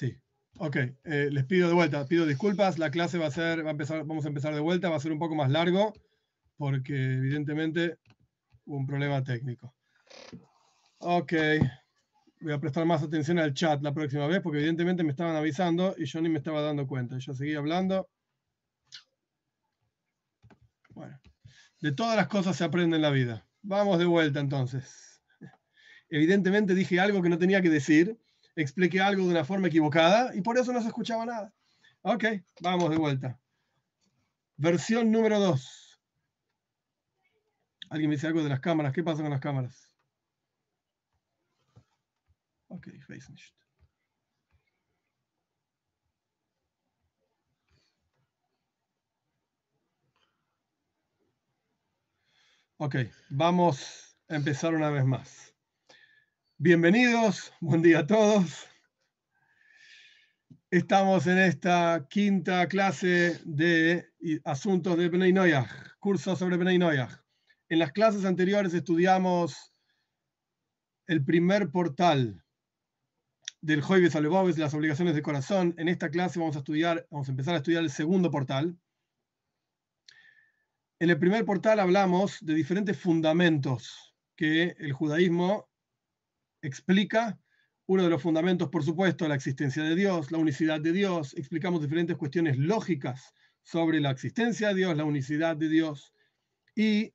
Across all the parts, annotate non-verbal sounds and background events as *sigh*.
Sí. Ok, eh, les pido de vuelta, pido disculpas. La clase va a ser, va a empezar, vamos a empezar de vuelta, va a ser un poco más largo porque evidentemente hubo un problema técnico. Ok, voy a prestar más atención al chat la próxima vez porque evidentemente me estaban avisando y yo ni me estaba dando cuenta. Yo seguí hablando. Bueno, de todas las cosas se aprende en la vida. Vamos de vuelta entonces. Evidentemente dije algo que no tenía que decir expliqué algo de una forma equivocada y por eso no se escuchaba nada. Ok, vamos de vuelta. Versión número 2. ¿Alguien me dice algo de las cámaras? ¿Qué pasa con las cámaras? Ok, face Ok, vamos a empezar una vez más. Bienvenidos, buen día a todos. Estamos en esta quinta clase de asuntos de Bnei Noyaj, curso sobre Bnei Noyaj. En las clases anteriores estudiamos el primer portal del Joibes Alebobes, las obligaciones de corazón. En esta clase vamos a estudiar, vamos a empezar a estudiar el segundo portal. En el primer portal hablamos de diferentes fundamentos que el judaísmo explica uno de los fundamentos, por supuesto, la existencia de Dios, la unicidad de Dios. Explicamos diferentes cuestiones lógicas sobre la existencia de Dios, la unicidad de Dios. Y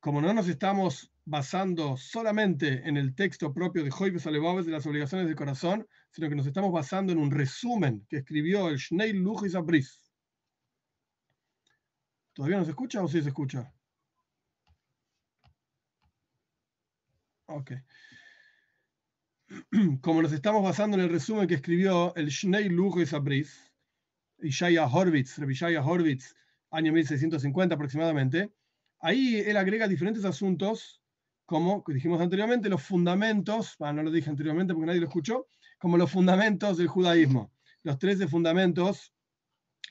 como no nos estamos basando solamente en el texto propio de Joibes Alebobes de las obligaciones del corazón, sino que nos estamos basando en un resumen que escribió el Schnei Lujis Abris. ¿Todavía no se escucha o sí se escucha? Ok. *clears throat* como nos estamos basando en el resumen que escribió el Schnei Lujo Sabris, Ishaya Horvitz, Ishaya Horvitz, año 1650 aproximadamente, ahí él agrega diferentes asuntos, como dijimos anteriormente, los fundamentos, no lo dije anteriormente porque nadie lo escuchó, como los fundamentos del judaísmo, los 13 fundamentos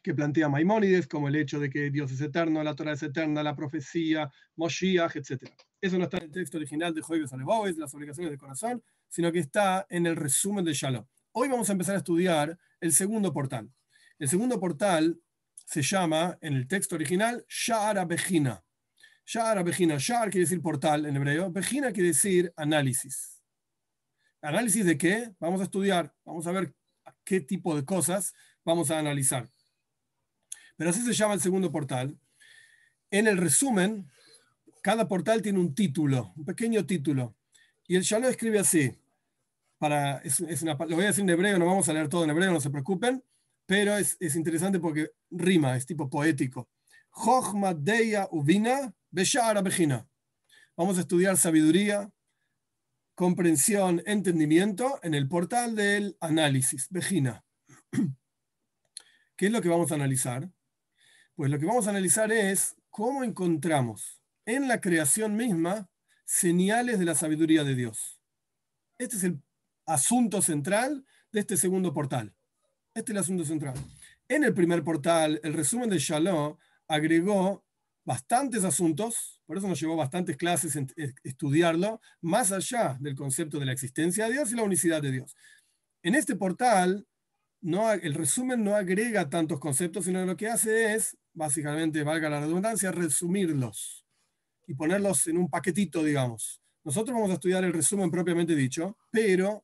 que plantea Maimónides, como el hecho de que Dios es eterno, la Torah es eterna, la profecía, Moshiach, etc. Eso no está en el texto original de Joibes Aleboes, las obligaciones del corazón, sino que está en el resumen de Shalom. Hoy vamos a empezar a estudiar el segundo portal. El segundo portal se llama, en el texto original, Sha'ara Bejina. Sha'ara Bejina. Sha'ar quiere decir portal en hebreo. Bejina quiere decir análisis. ¿Análisis de qué? Vamos a estudiar, vamos a ver qué tipo de cosas vamos a analizar. Pero así se llama el segundo portal. En el resumen, cada portal tiene un título, un pequeño título. Y el Shalom escribe así para, es, una, lo voy a decir en hebreo, no vamos a leer todo en hebreo, no se preocupen, pero es, es interesante porque rima, es tipo poético. Bejina. Vamos a estudiar sabiduría, comprensión, entendimiento en el portal del análisis, Bejina. *clears throat* ¿Qué es lo que vamos a analizar? Pues lo que vamos a analizar es cómo encontramos en la creación misma señales de la sabiduría de Dios. Este es el asunto central de este segundo portal. Este es el asunto central. En el primer portal, el resumen de Shalom agregó bastantes asuntos, por eso nos llevó bastantes clases en estudiarlo, más allá del concepto de la existencia de Dios y la unicidad de Dios. En este portal, el resumen no agrega tantos conceptos, sino lo que hace es, básicamente, valga la redundancia, resumirlos y ponerlos en un paquetito, digamos. Nosotros vamos a estudiar el resumen propiamente dicho, pero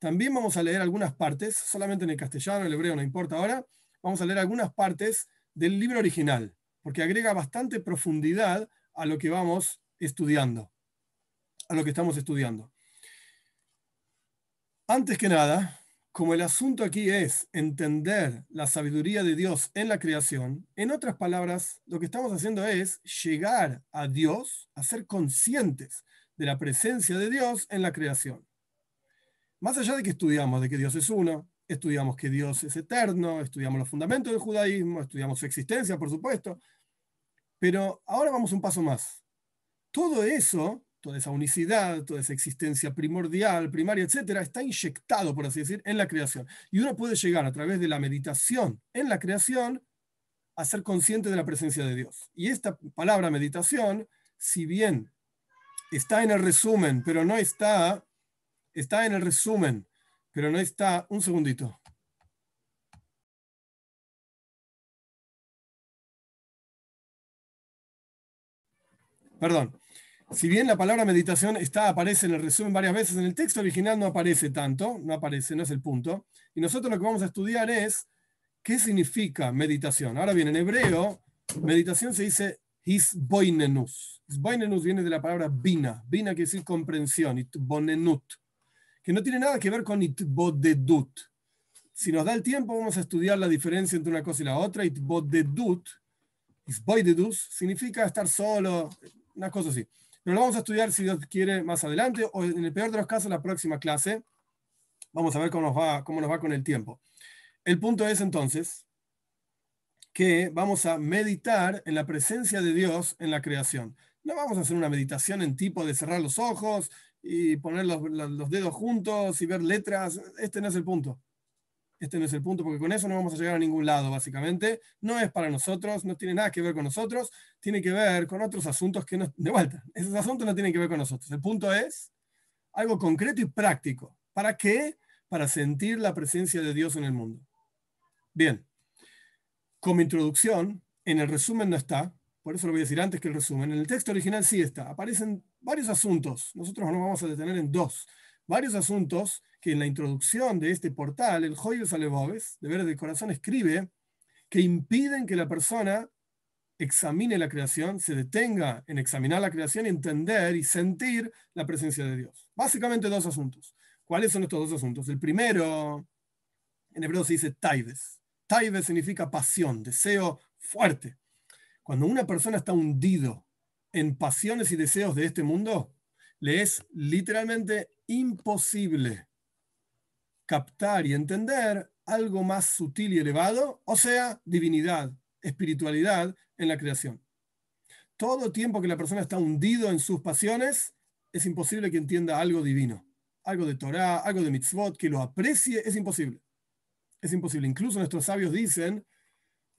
también vamos a leer algunas partes, solamente en el castellano, el hebreo no importa ahora, vamos a leer algunas partes del libro original, porque agrega bastante profundidad a lo que vamos estudiando, a lo que estamos estudiando. Antes que nada, como el asunto aquí es entender la sabiduría de Dios en la creación, en otras palabras, lo que estamos haciendo es llegar a Dios, a ser conscientes de la presencia de Dios en la creación. Más allá de que estudiamos de que Dios es uno, estudiamos que Dios es eterno, estudiamos los fundamentos del judaísmo, estudiamos su existencia, por supuesto, pero ahora vamos un paso más. Todo eso, toda esa unicidad, toda esa existencia primordial, primaria, etcétera, está inyectado, por así decir, en la creación. Y uno puede llegar a través de la meditación en la creación a ser consciente de la presencia de Dios. Y esta palabra meditación, si bien está en el resumen, pero no está está en el resumen, pero no está, un segundito. Perdón. Si bien la palabra meditación está, aparece en el resumen varias veces, en el texto original no aparece tanto, no aparece, no es el punto. Y nosotros lo que vamos a estudiar es qué significa meditación. Ahora bien, en hebreo, meditación se dice hisboinenus. Hisboinenus viene de la palabra bina. Bina quiere decir comprensión, itbonenut, que no tiene nada que ver con itbodedut. Si nos da el tiempo, vamos a estudiar la diferencia entre una cosa y la otra. Itbodedut, isboidedus, significa estar solo, una cosa así. Pero lo vamos a estudiar si Dios quiere más adelante o en el peor de los casos la próxima clase. Vamos a ver cómo nos va, cómo nos va con el tiempo. El punto es entonces que vamos a meditar en la presencia de Dios en la creación. No vamos a hacer una meditación en tipo de cerrar los ojos y poner los, los dedos juntos y ver letras. Este no es el punto. Este no es el punto, porque con eso no vamos a llegar a ningún lado, básicamente. No es para nosotros, no tiene nada que ver con nosotros, tiene que ver con otros asuntos que no, de vuelta, esos asuntos no tienen que ver con nosotros. El punto es algo concreto y práctico. ¿Para qué? Para sentir la presencia de Dios en el mundo. Bien, como introducción, en el resumen no está, por eso lo voy a decir antes que el resumen. En el texto original sí está. Aparecen varios asuntos. Nosotros nos vamos a detener en dos. Varios asuntos que en la introducción de este portal, el Joyo Salebobes, de ver del corazón, escribe que impiden que la persona examine la creación, se detenga en examinar la creación, entender y sentir la presencia de Dios. Básicamente dos asuntos. ¿Cuáles son estos dos asuntos? El primero, en hebreo se dice taibes. Taibes significa pasión, deseo fuerte. Cuando una persona está hundido en pasiones y deseos de este mundo, le es literalmente imposible captar y entender algo más sutil y elevado, o sea, divinidad, espiritualidad en la creación. Todo tiempo que la persona está hundido en sus pasiones, es imposible que entienda algo divino, algo de Torah, algo de mitzvot, que lo aprecie, es imposible. Es imposible. Incluso nuestros sabios dicen,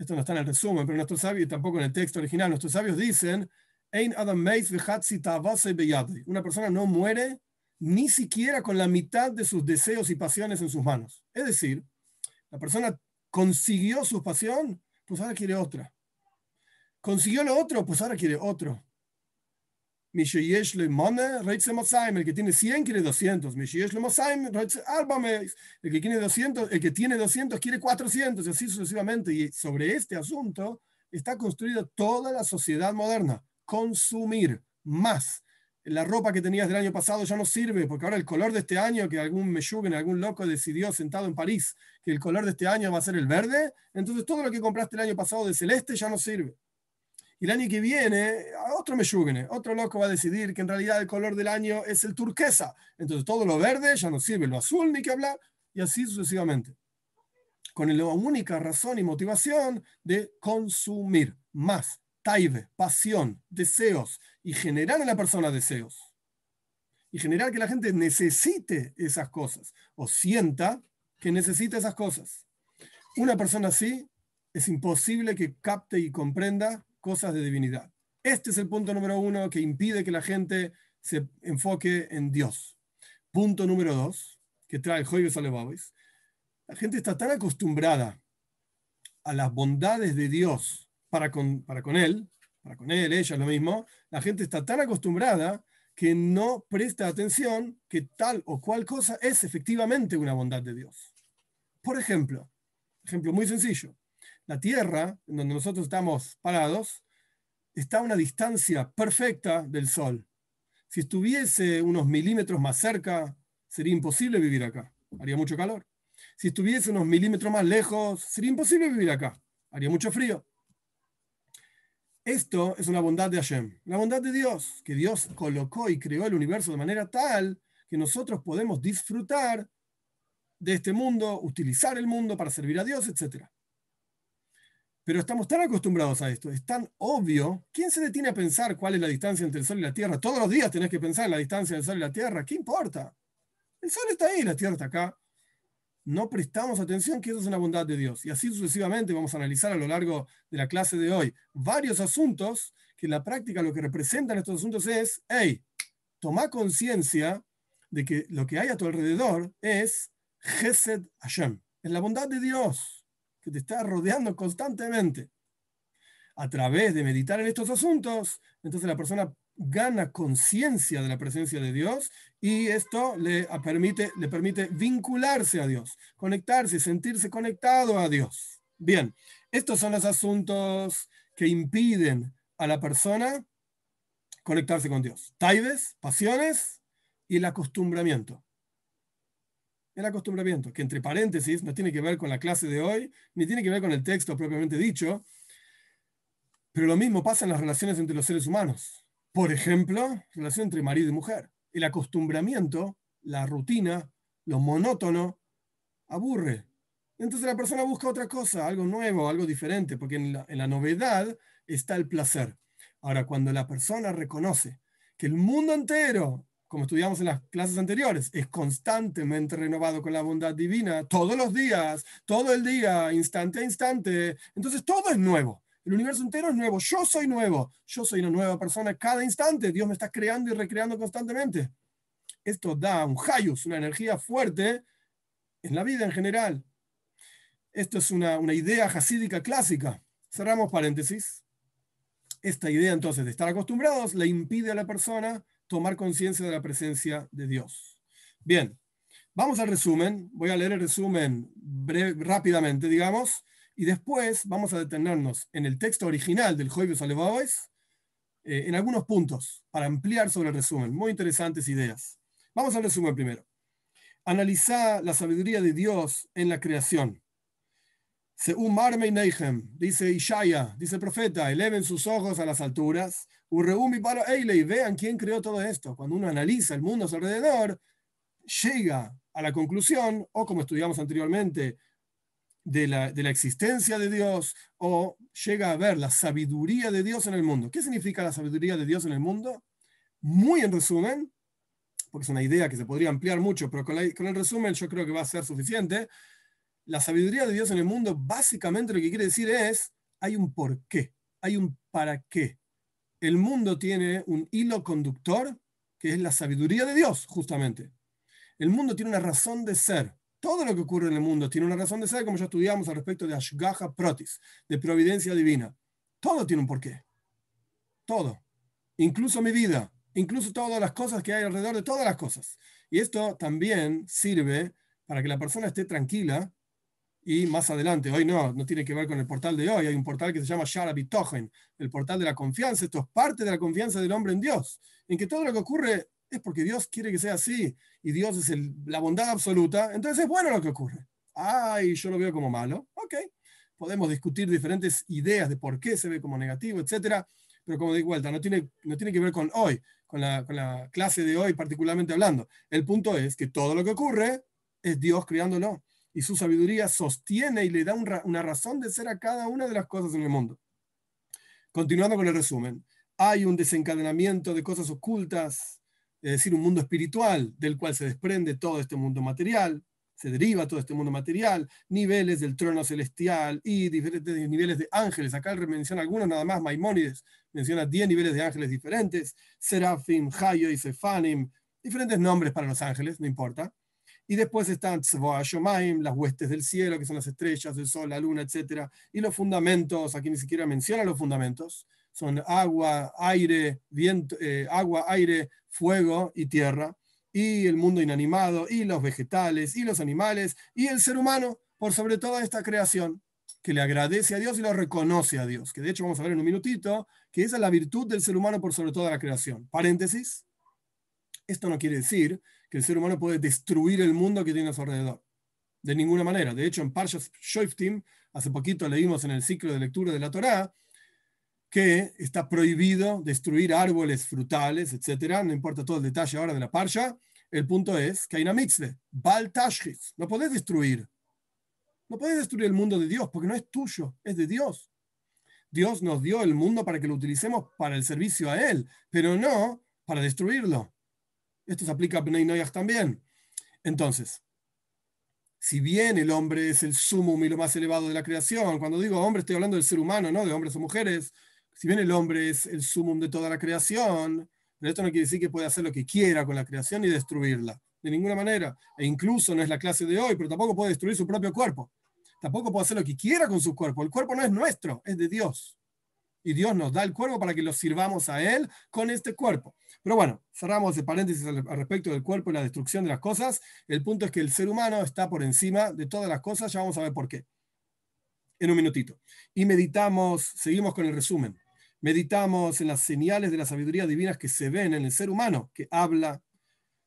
esto no está en el resumen, pero nuestros sabios, tampoco en el texto original, nuestros sabios dicen, una persona no muere ni siquiera con la mitad de sus deseos y pasiones en sus manos. Es decir, la persona consiguió su pasión, pues ahora quiere otra. Consiguió lo otro, pues ahora quiere otro. El que tiene 100 quiere 200. El que tiene 200, el que tiene 200 quiere 400 y así sucesivamente. Y sobre este asunto está construida toda la sociedad moderna. Consumir más la ropa que tenías del año pasado ya no sirve, porque ahora el color de este año, que algún meyuguen, algún loco decidió sentado en París, que el color de este año va a ser el verde, entonces todo lo que compraste el año pasado de celeste ya no sirve. Y el año que viene, otro meyuguen, otro loco va a decidir que en realidad el color del año es el turquesa, entonces todo lo verde ya no sirve, lo azul ni que hablar, y así sucesivamente. Con la única razón y motivación de consumir más taibe, pasión, deseos, y generar en la persona deseos. Y generar que la gente necesite esas cosas, o sienta que necesita esas cosas. Una persona así es imposible que capte y comprenda cosas de divinidad. Este es el punto número uno que impide que la gente se enfoque en Dios. Punto número dos, que trae Joyos Alebabis. La gente está tan acostumbrada a las bondades de Dios para con, para con él, para con él, ella, lo mismo, la gente está tan acostumbrada que no presta atención que tal o cual cosa es efectivamente una bondad de Dios. Por ejemplo, ejemplo muy sencillo, la Tierra, en donde nosotros estamos parados, está a una distancia perfecta del Sol. Si estuviese unos milímetros más cerca, sería imposible vivir acá, haría mucho calor. Si estuviese unos milímetros más lejos, sería imposible vivir acá, haría mucho frío. Esto es una bondad de Hashem, la bondad de Dios, que Dios colocó y creó el universo de manera tal que nosotros podemos disfrutar de este mundo, utilizar el mundo para servir a Dios, etc. Pero estamos tan acostumbrados a esto, es tan obvio. ¿Quién se detiene a pensar cuál es la distancia entre el Sol y la Tierra? Todos los días tenés que pensar en la distancia del Sol y la Tierra. ¿Qué importa? El Sol está ahí, la Tierra está acá no prestamos atención que eso es una bondad de Dios. Y así sucesivamente vamos a analizar a lo largo de la clase de hoy varios asuntos que en la práctica lo que representan estos asuntos es, hey, toma conciencia de que lo que hay a tu alrededor es Gesed Hashem. Es la bondad de Dios que te está rodeando constantemente. A través de meditar en estos asuntos, entonces la persona gana conciencia de la presencia de Dios y esto le permite, le permite vincularse a Dios, conectarse, sentirse conectado a Dios. Bien, estos son los asuntos que impiden a la persona conectarse con Dios. Taibes, pasiones y el acostumbramiento. El acostumbramiento, que entre paréntesis no tiene que ver con la clase de hoy, ni tiene que ver con el texto propiamente dicho, pero lo mismo pasa en las relaciones entre los seres humanos. Por ejemplo, relación entre marido y mujer. El acostumbramiento, la rutina, lo monótono, aburre. Entonces la persona busca otra cosa, algo nuevo, algo diferente, porque en la, en la novedad está el placer. Ahora, cuando la persona reconoce que el mundo entero, como estudiamos en las clases anteriores, es constantemente renovado con la bondad divina, todos los días, todo el día, instante a instante, entonces todo es nuevo. El universo entero es nuevo. Yo soy nuevo. Yo soy una nueva persona cada instante. Dios me está creando y recreando constantemente. Esto da un hayus, una energía fuerte en la vida en general. Esto es una, una idea hasídica clásica. Cerramos paréntesis. Esta idea entonces de estar acostumbrados le impide a la persona tomar conciencia de la presencia de Dios. Bien, vamos al resumen. Voy a leer el resumen rápidamente, digamos, y después vamos a detenernos en el texto original del Joibus Alevaois eh, en algunos puntos para ampliar sobre el resumen. Muy interesantes ideas. Vamos al resumen primero. Analizar la sabiduría de Dios en la creación. Dice Ishaya, dice profeta, eleven sus ojos a las alturas, y vean quién creó todo esto. Cuando uno analiza el mundo a su alrededor, llega a la conclusión, o como estudiamos anteriormente, de la, de la, existencia de Dios o llega a ver la sabiduría de Dios en el mundo. ¿Qué significa la sabiduría de Dios en el mundo? Muy en resumen, porque es una idea que se podría ampliar mucho, pero con, con el resumen yo creo que va a ser suficiente. La sabiduría de Dios en el mundo básicamente lo que quiere decir es, hay un por qué, hay un para qué. El mundo tiene un hilo conductor que es la sabiduría de Dios, justamente. El mundo tiene una razón de ser todo lo que ocurre en el mundo tiene una razón de ser, como ya estudiamos al respecto de Ashgaha Protis, de providencia divina. Todo tiene un porqué. Todo. Incluso mi vida, incluso todas las cosas que hay alrededor de todas las cosas. Y esto también sirve para que la persona esté tranquila y más adelante, hoy no, no tiene que ver con el portal de hoy, hay un portal que se llama Sharabitochen, el portal de la confianza. Esto es parte de la confianza del hombre en Dios, en que todo lo que ocurre es porque Dios quiere que sea así y Dios es la bondad absoluta, entonces es bueno lo que ocurre. Ay, yo lo veo como malo. Ok, podemos discutir diferentes ideas de por qué se ve como negativo, etcétera, pero como de vuelta, no tiene, no tiene que ver con hoy, con la, con la clase de hoy particularmente hablando. El punto es que todo lo que ocurre es Dios creándolo y su sabiduría sostiene y le da una razón de ser a cada una de las cosas en el mundo. Continuando con el resumen, hay un desencadenamiento de cosas ocultas es decir, un mundo espiritual del cual se desprende todo este mundo material, se deriva todo este mundo material, niveles del trono celestial y diferentes niveles de ángeles. Acá menciona algunos nada más, Maimónides menciona 10 niveles de ángeles diferentes, Serafim, Hayo y Sefanim, diferentes nombres para los ángeles, no importa. Y después están Shomaim, las huestes del cielo, que son las estrellas, el sol, la luna, etc. Y los fundamentos, aquí ni siquiera menciona los fundamentos, son agua, aire, viento, eh, agua, aire, fuego y tierra, y el mundo inanimado, y los vegetales, y los animales, y el ser humano, por sobre toda esta creación, que le agradece a Dios y lo reconoce a Dios, que de hecho vamos a ver en un minutito, que esa es la virtud del ser humano por sobre toda la creación. Paréntesis, esto no quiere decir que el ser humano puede destruir el mundo que tiene a su alrededor. De ninguna manera. De hecho, en Parshas Shoiftim, hace poquito leímos en el ciclo de lectura de la Torá, que está prohibido destruir árboles frutales, etcétera. No importa todo el detalle ahora de la parsha. El punto es que hay una mitzvah, Bal Tashchis. No podés destruir. No podés destruir el mundo de Dios porque no es tuyo, es de Dios. Dios nos dio el mundo para que lo utilicemos para el servicio a Él, pero no para destruirlo. Esto se aplica a Bnei también. Entonces, si bien el hombre es el sumo y lo más elevado de la creación, cuando digo hombre estoy hablando del ser humano, no de hombres o mujeres, si bien el hombre es el sumum de toda la creación, esto no quiere decir que puede hacer lo que quiera con la creación y destruirla. de ninguna manera. E incluso no es la clase de hoy, pero tampoco puede destruir su propio cuerpo. Tampoco puede hacer lo que quiera con su cuerpo. El cuerpo no es nuestro, es de Dios. Y Dios nos da el cuerpo para que lo sirvamos a Él con este cuerpo. Pero bueno, cerramos el paréntesis al respecto del cuerpo y la destrucción de las cosas. El punto es que el ser humano está por encima de todas las cosas. Ya vamos a ver por qué. En un minutito. Y meditamos, seguimos con el resumen. Meditamos en las señales de la sabiduría divina que se ven en el ser humano, que habla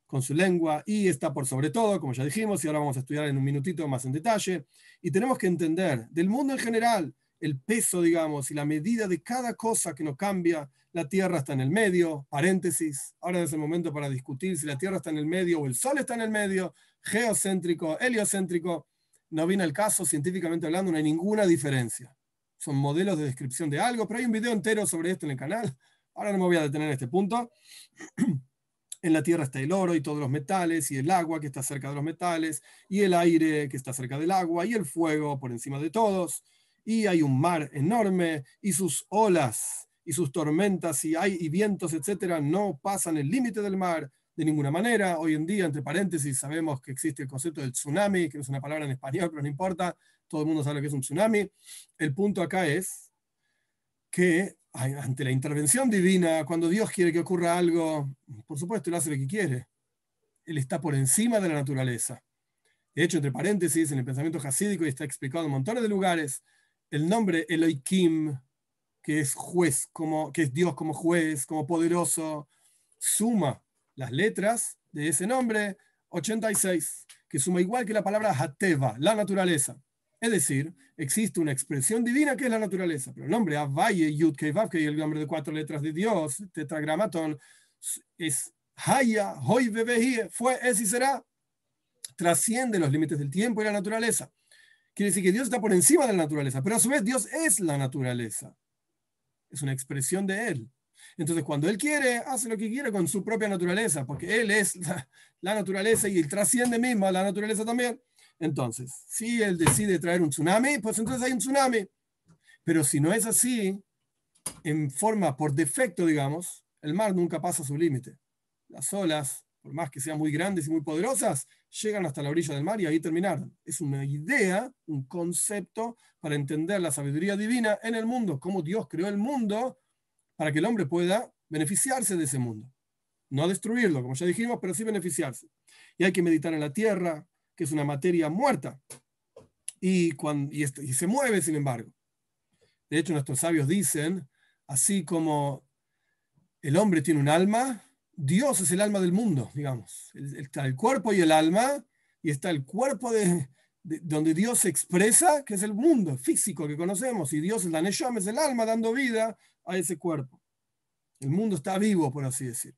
con su lengua y está por sobre todo, como ya dijimos, y ahora vamos a estudiar en un minutito más en detalle. Y tenemos que entender del mundo en general el peso, digamos, y la medida de cada cosa que nos cambia. La Tierra está en el medio, paréntesis. Ahora es el momento para discutir si la Tierra está en el medio o el Sol está en el medio, geocéntrico, heliocéntrico. No viene el caso, científicamente hablando, no hay ninguna diferencia son modelos de descripción de algo, pero hay un video entero sobre esto en el canal. Ahora no me voy a detener en este punto. *clears throat* En la Tierra está el oro y todos los metales, y el agua que está cerca de los metales, y el aire que está cerca del agua, y el fuego por encima de todos. Y hay un mar enorme, y sus olas, y sus tormentas, y hay y vientos, etcétera, no pasan el límite del mar de ninguna manera. Hoy en día, entre paréntesis, sabemos que existe el concepto del tsunami, que es una palabra en español, pero no importa todo el mundo sabe que es un tsunami. El punto acá es que ante la intervención divina, cuando Dios quiere que ocurra algo, por supuesto, Él hace lo que quiere. Él está por encima de la naturaleza. De hecho, entre paréntesis, en el pensamiento hasídico, y está explicado en montones de lugares, el nombre Elohim, que es juez, como, que es Dios como juez, como poderoso, suma las letras de ese nombre 86, que suma igual que la palabra Hateva, la naturaleza. Es decir, existe una expresión divina que es la naturaleza, pero el nombre Avaye, Yud, y el nombre de cuatro letras de Dios, tetragramatón, es Haya, Hoy, Bebehie, fue, es y será, trasciende los límites del tiempo y la naturaleza. Quiere decir que Dios está por encima de la naturaleza, pero a su vez Dios es la naturaleza. Es una expresión de Él. Entonces, cuando Él quiere, hace lo que quiere con su propia naturaleza, porque Él es *laughs* la, naturaleza y Él trasciende mismo a la naturaleza también. Entonces, si él decide traer un tsunami, pues entonces hay un tsunami. Pero si no es así, en forma por defecto, digamos, el mar nunca pasa su límite. Las olas, por más que sean muy grandes y muy poderosas, llegan hasta la orilla del mar y ahí terminaron. Es una idea, un concepto para entender la sabiduría divina en el mundo, cómo Dios creó el mundo para que el hombre pueda beneficiarse de ese mundo. No destruirlo, como ya dijimos, pero sí beneficiarse. Y hay que meditar en la tierra, que es una materia muerta, y, cuando, y, se mueve, sin embargo. De hecho, nuestros sabios dicen, así como el hombre tiene un alma, Dios es el alma del mundo, digamos. Está el cuerpo y el alma, y está el cuerpo de, donde Dios se expresa, que es el mundo físico que conocemos, y Dios es la Neshama, es el alma dando vida a ese cuerpo. El mundo está vivo, por así decir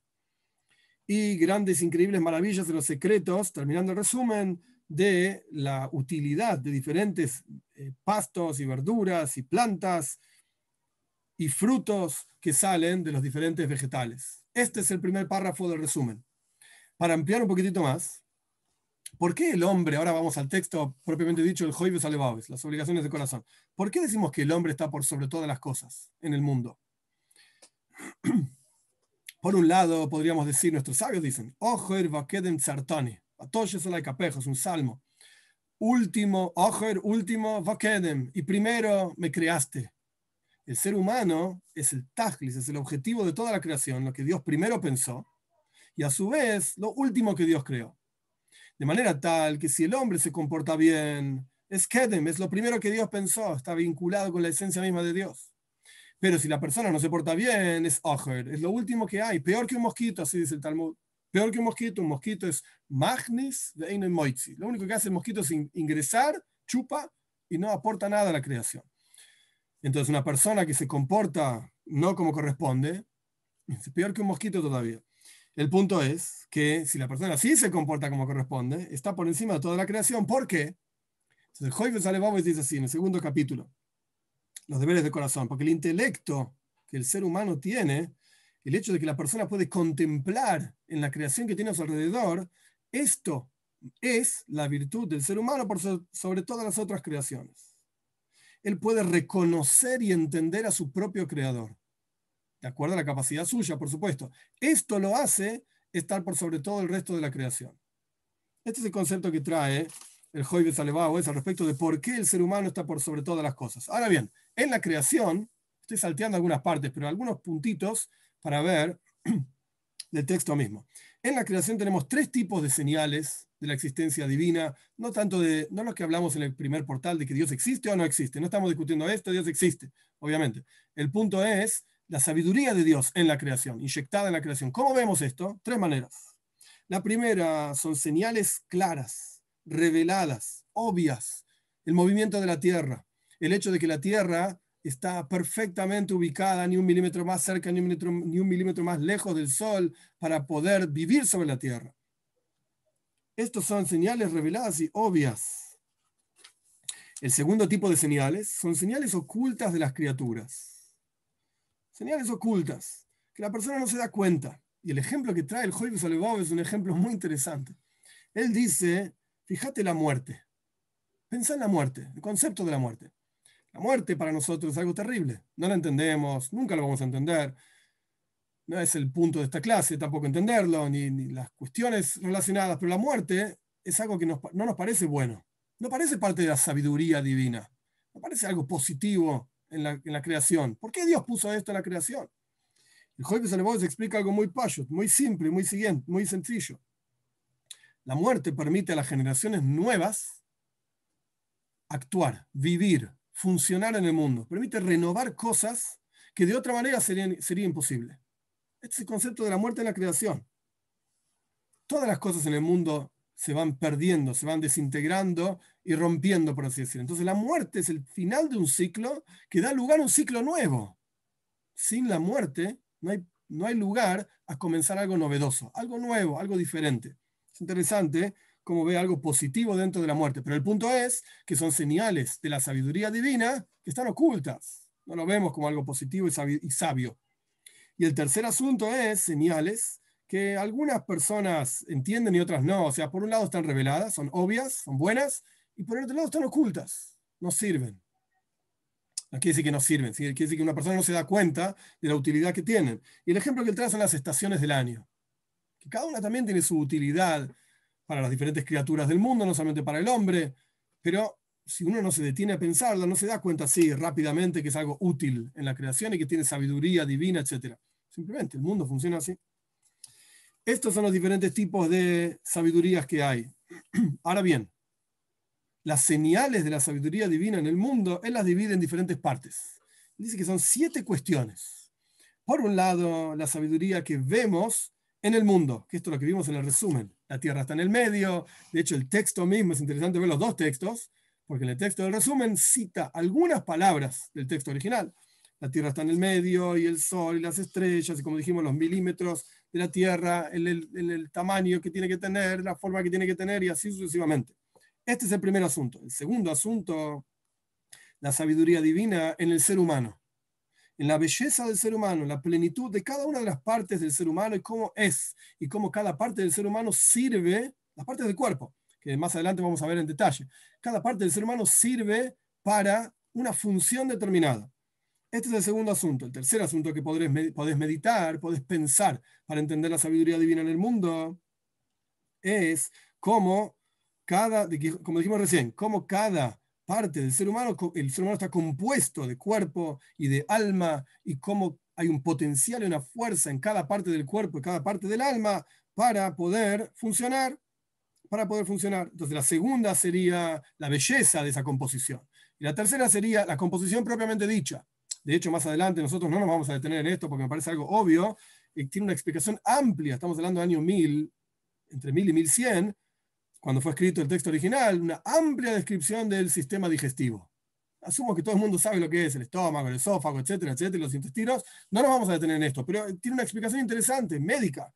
y grandes, increíbles maravillas de los secretos, terminando el resumen de la utilidad de diferentes eh, pastos y verduras y plantas y frutos que salen de los diferentes vegetales. Este es el primer párrafo del resumen. Para ampliar un poquitito más, ¿por qué el hombre, ahora vamos al texto propiamente dicho, el Joibes Alevaves, las obligaciones de corazón, ¿por qué decimos que el hombre está por sobre todas las cosas en el mundo? *clears throat* Por un lado, podríamos decir, nuestros sabios dicen, Ojer vakedem sartani, capejo, es un salmo. Último, Ojer, último, vakedem, y primero me creaste. El ser humano es el tajlis, es el objetivo de toda la creación, lo que Dios primero pensó, y a su vez lo último que Dios creó. De manera tal que si el hombre se comporta bien, es kedem, es lo primero que Dios pensó, está vinculado con la esencia misma de Dios. Pero si la persona no se porta bien, es ojer, es lo último que hay, peor que un mosquito, así dice el Talmud. Peor que un mosquito, un mosquito es magnis de moitzi. Lo único que hace el mosquito es ingresar, chupa y no aporta nada a la creación. Entonces, una persona que se comporta no como corresponde, es peor que un mosquito todavía. El punto es que si la persona sí se comporta como corresponde, está por encima de toda la creación. ¿Por qué? Entonces, Joyce Salevamos dice así en el segundo capítulo los deberes de corazón, porque el intelecto que el ser humano tiene, el hecho de que la persona puede contemplar en la creación que tiene a su alrededor, esto es la virtud del ser humano por sobre todas las otras creaciones. Él puede reconocer y entender a su propio creador, de acuerdo a la capacidad suya, por supuesto. Esto lo hace estar por sobre todo el resto de la creación. Este es el concepto que trae el Joybe Salevao, es al respecto de por qué el ser humano está por sobre todas las cosas. Ahora bien, en la creación, estoy salteando algunas partes, pero algunos puntitos para ver *clears throat* del texto mismo. En la creación tenemos tres tipos de señales la existencia divina, no tanto de, no lo que hablamos en el primer portal de que Dios existe o no existe, no estamos discutiendo esto, Dios existe, obviamente. El punto es la sabiduría de Dios en la creación, inyectada en la creación. ¿Cómo vemos esto? Tres maneras. La primera son señales claras, reveladas, obvias. El movimiento de la Tierra, el hecho de que la Tierra está perfectamente ubicada ni un milímetro más cerca ni un milímetro, ni un milímetro más lejos del Sol para poder vivir sobre la Tierra. Estos son señales reveladas y obvias. El segundo tipo de señales son señales ocultas de las criaturas. Señales ocultas, que la persona no se da cuenta. Y el ejemplo que trae el Joyce Salevov es un ejemplo muy interesante. Él dice, fíjate la muerte. Pensá en la muerte, el concepto de la muerte. La muerte para nosotros es algo terrible. No la entendemos, nunca lo vamos a entender. No es el punto de esta clase tampoco entenderlo, ni, las cuestiones relacionadas, pero la muerte es algo que no nos parece bueno. No parece parte de la sabiduría divina. No parece algo positivo en la, creación. ¿Por qué Dios puso esto en la creación? El Jueves se explica algo muy payo, muy simple, muy, siguiente, muy sencillo. La muerte permite a las generaciones nuevas actuar, vivir, funcionar en el mundo, permite renovar cosas que de otra manera serían, sería imposible. Este es el concepto de la muerte en la creación. Todas las cosas en el mundo se van perdiendo, se van desintegrando y rompiendo, por así decirlo. Entonces la muerte es el final de un ciclo que da lugar a un ciclo nuevo. Sin la muerte no hay, no hay lugar a comenzar algo novedoso, algo nuevo, algo diferente. Es interesante como ve algo positivo dentro de la muerte. Pero el punto es que son señales de la sabiduría divina que están ocultas. No lo vemos como algo positivo y sabio. Y el tercer asunto es señales que algunas personas entienden y otras no. O sea, por un lado están reveladas, son obvias, son buenas, y por el otro lado están ocultas, no sirven. No quiere decir que no sirven, quiere decir que una persona no se da cuenta de la utilidad que tienen. Y el ejemplo que él trae son las estaciones del año, que cada una también tiene su utilidad para las diferentes criaturas del mundo, no solamente para el hombre, pero si uno no se detiene a pensarlo, no se da cuenta así rápidamente que es algo útil en la creación y que tiene sabiduría divina, etc. Simplemente el mundo funciona así. Estos son los diferentes tipos de sabidurías que hay. *clears throat* Ahora bien, las señales de la sabiduría divina en el mundo, él las divide en diferentes partes. Dice que son siete cuestiones. Por un lado, la sabiduría que vemos en el mundo, que esto es lo que vimos en el resumen. La Tierra está en el medio, de hecho el texto mismo es interesante ver los dos textos, porque en el texto del resumen cita algunas palabras del texto original. La Tierra está en el medio y el Sol y las estrellas, y como dijimos, los milímetros de la Tierra, el tamaño que tiene que tener, la forma que tiene que tener y así sucesivamente. Este es el primer asunto. El segundo asunto, la sabiduría divina en el ser humano en la belleza del ser humano, en la plenitud de cada una de las partes del ser humano y cómo es, y cómo cada parte del ser humano sirve, las partes del cuerpo, que más adelante vamos a ver en detalle, cada parte del ser humano sirve para una función determinada. Este es el segundo asunto. El tercer asunto que podés, meditar, podés pensar para entender la sabiduría divina en el mundo, es cómo cada, como dijimos recién, cómo cada parte del ser humano, el ser humano está compuesto de cuerpo y de alma y cómo hay un potencial y una fuerza en cada parte del cuerpo y cada parte del alma para poder funcionar, para poder funcionar. Entonces la segunda sería la belleza de esa composición. Y la tercera sería la composición propiamente dicha. De hecho, más adelante nosotros no nos vamos a detener en esto porque me parece algo obvio tiene una explicación amplia. Estamos hablando del año 1000, entre 1000 y 1100, cuando fue escrito el texto original, una amplia descripción del sistema digestivo. Asumo que todo el mundo sabe lo que es el estómago, el esófago, etcétera, etcétera, los intestinos. No nos vamos a detener en esto, pero tiene una explicación interesante, médica,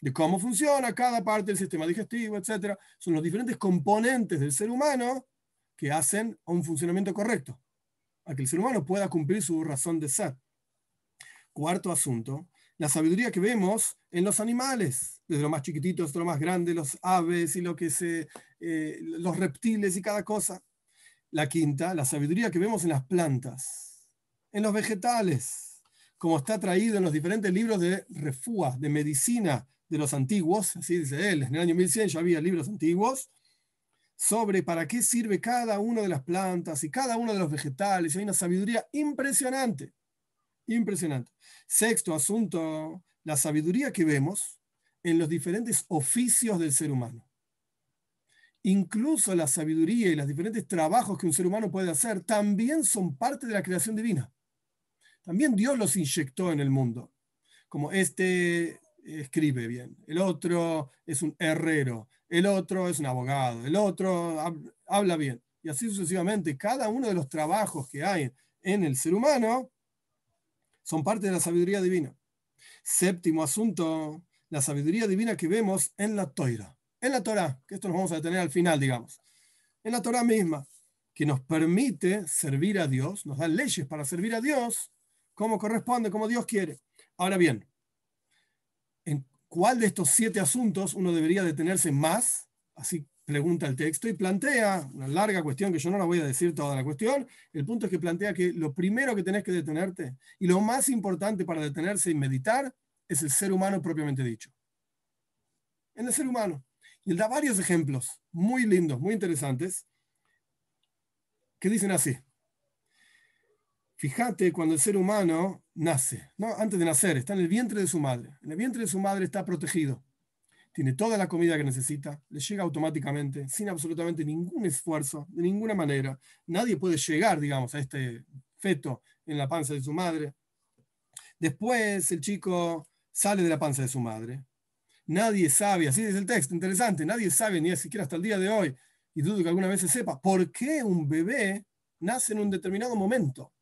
de cómo funciona cada parte del sistema digestivo, etcétera. Son los diferentes componentes del ser humano que hacen un funcionamiento correcto, a que el ser humano pueda cumplir su razón de ser. Cuarto asunto, la sabiduría que vemos en los animales, desde lo más chiquitito hasta lo más grande, los aves y lo que se, eh, los reptiles y cada cosa. La quinta, la sabiduría que vemos en las plantas, en los vegetales, como está traído en los diferentes libros de refúa, de medicina de los antiguos, así dice él, en el año 1100 ya había libros antiguos, sobre para qué sirve cada una de las plantas y cada uno de los vegetales. Hay una sabiduría impresionante, impresionante. Sexto asunto, la sabiduría que vemos en los diferentes oficios del ser humano. Incluso la sabiduría y los diferentes trabajos que un ser humano puede hacer también son parte de la creación divina. También Dios los inyectó en el mundo. Como este escribe bien, el otro es un herrero, el otro es un abogado, el otro habla bien. Y así sucesivamente, cada uno de los trabajos que hay en el ser humano son parte de la sabiduría divina. Séptimo asunto, la sabiduría divina que vemos en la Toira, en la Torah, que esto nos vamos a detener al final, digamos. En la Torah misma, que nos permite servir a Dios, nos da leyes para servir a Dios como corresponde, como Dios quiere. Ahora bien, ¿en cuál de estos siete asuntos uno debería detenerse más? Así pregunta el texto y plantea una larga cuestión que yo no la voy a decir toda la cuestión. El punto es que plantea que lo primero que tenés que detenerte y lo más importante para detenerse y meditar es el ser humano propiamente dicho. En el ser humano. Y él da varios ejemplos muy lindos, muy interesantes, que dicen así. Fíjate cuando el ser humano nace, ¿no? antes de nacer, está en el vientre de su madre. En el vientre de su madre está protegido. Tiene toda la comida que necesita, le llega automáticamente, sin absolutamente ningún esfuerzo, de ninguna manera. Nadie puede llegar, digamos, a este feto en la panza de su madre. Después el chico sale de la panza de su madre. Nadie sabe, así es el texto, interesante, nadie sabe ni siquiera hasta el día de hoy, y dudo que alguna vez se sepa, por qué un bebé nace en un determinado momento.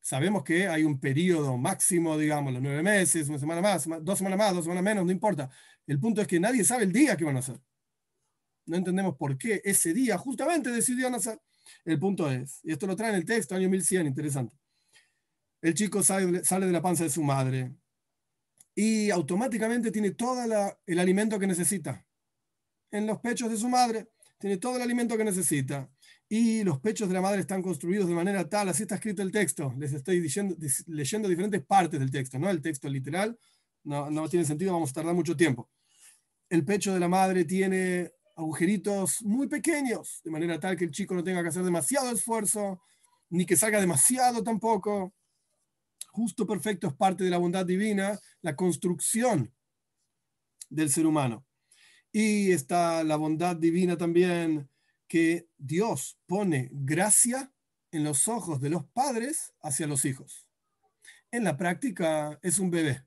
Sabemos que hay un periodo máximo, digamos, los nueve meses, una semana más, dos semanas más, dos semanas menos, no importa. El punto es que nadie sabe el día que van a nacer. No entendemos por qué ese día justamente decidió nacer. El punto es, y esto lo trae en el texto, año 1100, interesante. El chico sale, sale de la panza de su madre y automáticamente tiene todo el alimento que necesita. En los pechos de su madre tiene todo el alimento que necesita y los pechos de la madre están construidos de manera tal, así está escrito el texto. Les estoy diciendo, leyendo diferentes partes del texto, no el texto literal, no, no tiene sentido, vamos a tardar mucho tiempo. El pecho de la madre tiene agujeritos muy pequeños, de manera tal que el chico no tenga que hacer demasiado esfuerzo, ni que salga demasiado tampoco. Justo perfecto es parte de la bondad divina, la construcción del ser humano. Y está la bondad divina también que Dios pone gracia en los ojos de los padres hacia los hijos. En la práctica es un bebé.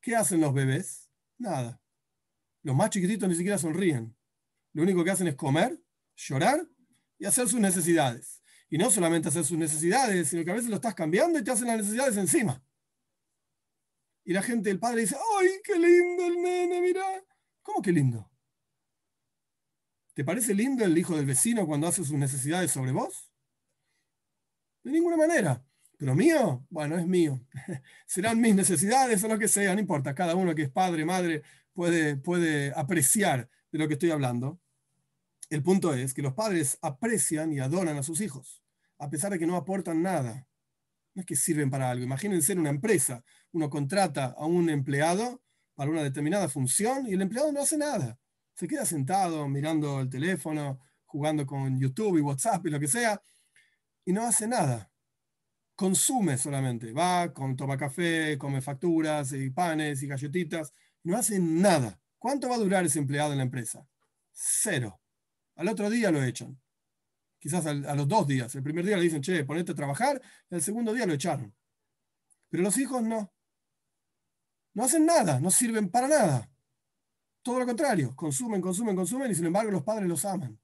¿Qué hacen los bebés? Nada. Los más chiquititos ni siquiera sonríen. Lo único que hacen es comer, llorar y hacer sus necesidades. Y no solamente hacer sus necesidades, sino que a veces lo estás cambiando y te hacen las necesidades encima. Y la gente, el padre dice, ¡ay, qué lindo el nene, mira! ¿Cómo que lindo? ¿Te parece lindo el hijo del vecino cuando hace sus necesidades sobre vos? De ninguna manera. Pero mío, bueno, es mío. *laughs* Serán mis necesidades o lo que sea, no importa. Cada uno que es padre, madre, puede, puede apreciar de lo que estoy hablando. El punto es que los padres aprecian y adoran a sus hijos, a pesar de que no aportan nada. No es que sirven para algo. Imagínense en una empresa. Uno contrata a un empleado para una determinada función y el empleado no hace nada se queda sentado mirando el teléfono, jugando con YouTube y WhatsApp y lo que sea, y no hace nada. Consume solamente. Va, toma café, come facturas y panes y galletitas, no hace nada. ¿Cuánto va a durar ese empleado en la empresa? Cero. Al otro día lo echan. Quizás a los dos días. El primer día le dicen, che, ponete a trabajar, y el segundo día lo echaron. Pero los hijos no. No hacen nada, no sirven para nada. Todo lo contrario, consumen, consumen, consumen y sin embargo los padres los aman.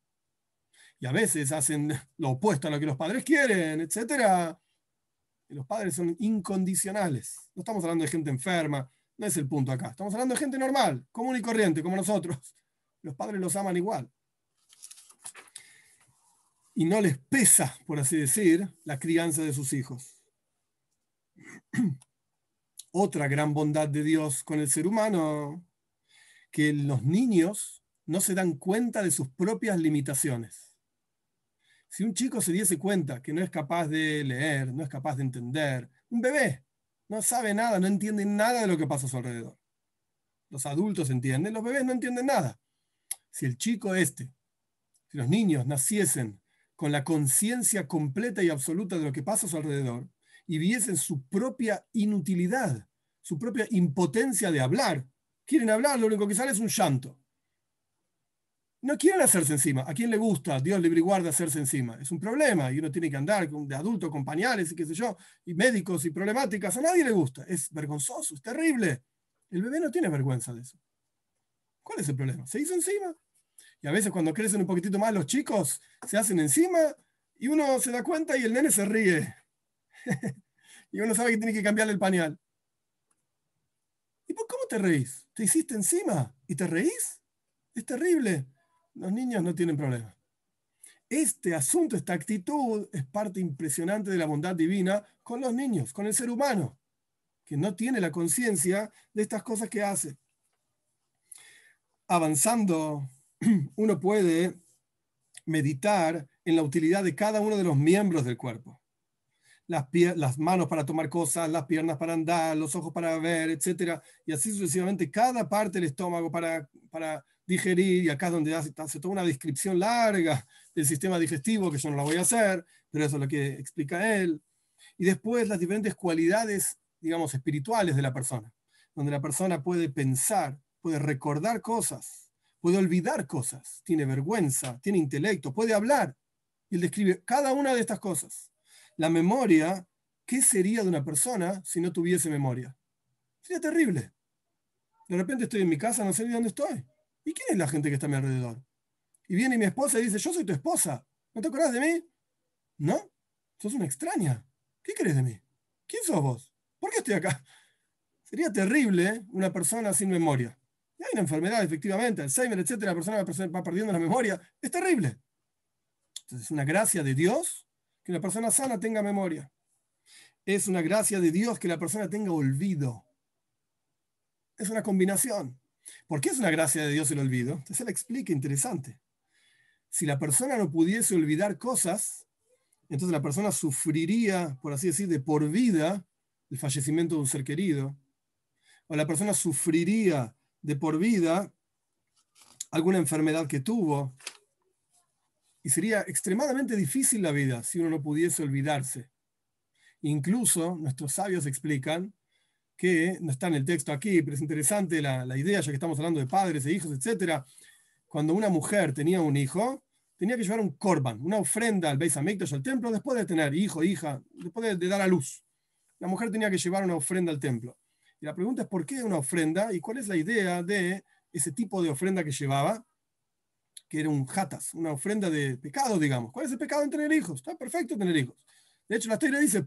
Y a veces hacen lo opuesto a lo que los padres quieren, etc. Los padres son incondicionales. No estamos hablando de gente enferma, no es el punto acá. Estamos hablando de gente normal, común y corriente, como nosotros. Los padres los aman igual. Y no les pesa, por así decir, la crianza de sus hijos. *clears throat* Otra gran bondad de Dios con el ser humano que los niños no se dan cuenta de sus propias limitaciones. Si un chico se diese cuenta que no es capaz de leer, no es capaz de entender, un bebé no sabe nada, no entiende nada de lo que pasa a su alrededor. los adultos entienden, los bebés no entienden nada. Si el chico este, si los niños naciesen con la conciencia completa y absoluta de lo que pasa a su alrededor y viesen su propia inutilidad, su propia impotencia de hablar, quieren hablar, lo único que sale es un llanto. No quieren hacerse encima. ¿A quién le gusta? Dios libre y guarda hacerse encima. Es un problema y uno tiene que andar de adulto con pañales y qué sé yo, y médicos y problemáticas. A nadie le gusta. Es vergonzoso, es terrible. El bebé no tiene vergüenza de eso. ¿Cuál es el problema? Se hizo encima. Y a veces cuando crecen un poquitito más los chicos, se hacen encima y uno se da cuenta y el nene se ríe. *laughs* y uno sabe que tiene que cambiarle el pañal. ¿Y por cómo te reís? ¿Te hiciste encima y te reís? Es terrible. Los niños no tienen problema. Este asunto, esta actitud es parte impresionante de la bondad divina con los niños, con el ser humano, que no tiene la conciencia de estas cosas que hace. Avanzando, *clears throat* uno puede meditar en la utilidad de cada uno de los miembros del cuerpo. Las, manos para tomar cosas, las piernas para andar, los ojos para ver, etc. Y así sucesivamente, cada parte del estómago para, para digerir, y acá es donde hace, toda una descripción larga del sistema digestivo, que yo no la voy a hacer, pero eso es lo que explica él. Y después las diferentes cualidades, digamos, espirituales de la persona, donde la persona puede pensar, puede recordar cosas, puede olvidar cosas, tiene vergüenza, tiene intelecto, puede hablar. Y él describe cada una de estas cosas. La memoria, ¿qué sería de una persona si no tuviese memoria? Sería terrible. De repente estoy en mi casa, no sé dónde estoy. ¿Y quién es la gente que está a mi alrededor? Y viene mi esposa y dice, yo soy tu esposa. ¿No te acordás de mí? ¿No? Sos una extraña. ¿Qué crees de mí? ¿Quién sos vos? ¿Por qué estoy acá? *laughs* Sería terrible una persona sin memoria. Y hay una enfermedad, efectivamente, Alzheimer, etc. La persona va perdiendo la memoria. Es terrible. Entonces es una gracia de Dios que una persona sana tenga memoria. Es una gracia de Dios que la persona tenga olvido. Es una combinación. ¿Por qué es una gracia de Dios el olvido? Entonces él explica, interesante. Si la persona no pudiese olvidar cosas, entonces la persona sufriría, por así decir, de por vida el fallecimiento de un ser querido. O la persona sufriría de por vida alguna enfermedad que tuvo. Y sería extremadamente difícil la vida si uno no pudiese olvidarse. Incluso nuestros sabios explican que no está en el texto aquí, pero es interesante la, idea, ya que estamos hablando de padres e hijos, etc. Cuando una mujer tenía un hijo, tenía que llevar un korban, una ofrenda al Beis Hamikdash, al templo, después de tener hijo, hija, después de, dar a luz. La mujer tenía que llevar una ofrenda al templo. Y la pregunta es por qué una ofrenda y cuál es la idea de ese tipo de ofrenda que llevaba, que era un hatas, una ofrenda de pecado, digamos. ¿Cuál es el pecado en tener hijos? Está perfecto tener hijos. De hecho, la historia dice,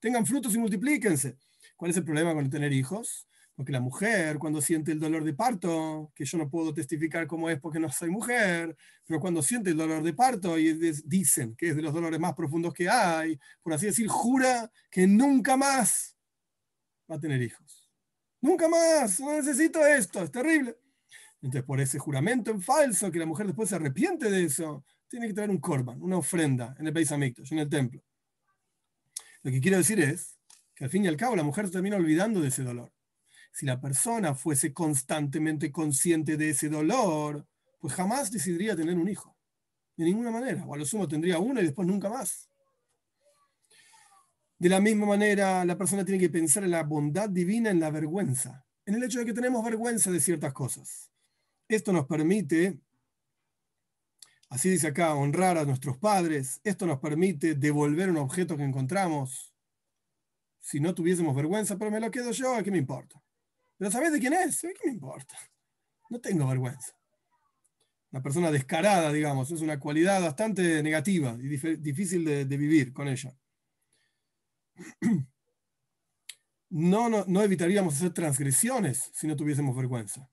tengan frutos y multiplíquense. ¿Cuál es el problema con tener hijos? Porque la mujer, cuando siente el dolor de parto, que yo no puedo testificar cómo es porque no soy mujer, pero cuando siente el dolor de parto y dicen que es de los dolores más profundos que hay, por así decir, jura que nunca más va a tener hijos. Nunca más, no necesito esto, es terrible. Entonces, por ese juramento en falso, que la mujer después se arrepiente de eso, tiene que traer un korban, una ofrenda en el país Hamikdash, en el templo. Lo que quiero decir es que al fin y al cabo la mujer se termina olvidando de ese dolor. Si la persona fuese constantemente consciente de ese dolor, pues jamás decidiría tener un hijo. De ninguna manera. O a lo sumo tendría uno y después nunca más. De la misma manera, la persona tiene que pensar en la bondad divina, en la vergüenza, en el hecho de que tenemos vergüenza de ciertas cosas. Esto nos permite Así dice acá, honrar a nuestros padres. Esto nos permite devolver un objeto que encontramos. Si no tuviésemos vergüenza, pero me lo quedo yo, ¿qué me importa? Pero ¿sabes de quién es? ¿Qué me importa? No tengo vergüenza. Una persona descarada, digamos, es una cualidad bastante negativa y difícil de, de vivir con ella. *clears throat* No, no, no evitaríamos hacer transgresiones si no tuviésemos vergüenza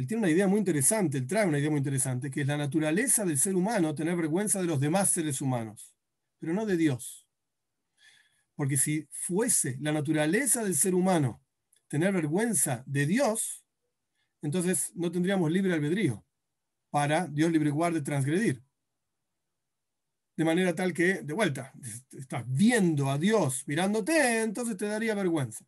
él tiene una idea muy interesante, él trae una idea muy interesante, que es la naturaleza del ser humano tener vergüenza de los demás seres humanos, pero no de Dios. Porque si fuese la naturaleza del ser humano tener vergüenza de Dios, entonces no tendríamos libre albedrío para Dios libre guarde transgredir. De manera tal que, de vuelta, estás viendo a Dios mirándote, entonces te daría vergüenza.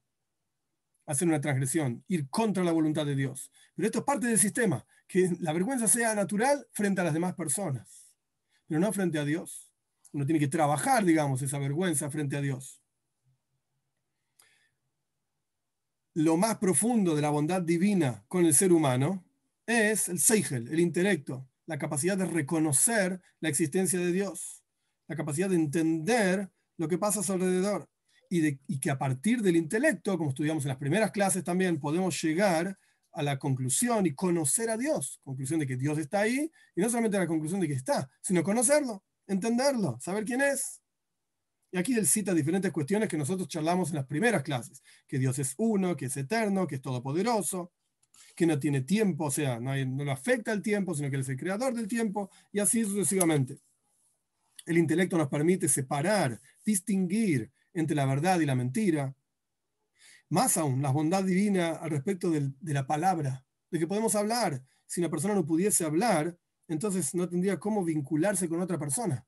Hacer una transgresión, ir contra la voluntad de Dios. Pero esto es parte del sistema, que la vergüenza sea natural frente a las demás personas, pero no frente a Dios. Uno tiene que trabajar, digamos, esa vergüenza frente a Dios. Lo más profundo de la bondad divina con el ser humano es el Seigel, el intelecto, la capacidad de reconocer la existencia de Dios, la capacidad de entender lo que pasa a su alrededor y, que a partir del intelecto, como estudiamos en las primeras clases también, podemos llegar a la conclusión y conocer a Dios, conclusión de que Dios está ahí, y no solamente la conclusión de que está, sino conocerlo, entenderlo, saber quién es. Y aquí él cita diferentes cuestiones que nosotros charlamos en las primeras clases, que Dios es uno, que es eterno, que es todopoderoso, que no tiene tiempo, o sea, no, no lo afecta el tiempo, sino que él es el creador del tiempo, y así sucesivamente. El intelecto nos permite separar, distinguir entre la verdad y la mentira. Más aún, la bondad divina al respecto de la palabra, de que podemos hablar. Si una persona no pudiese hablar, entonces no tendría cómo vincularse con otra persona.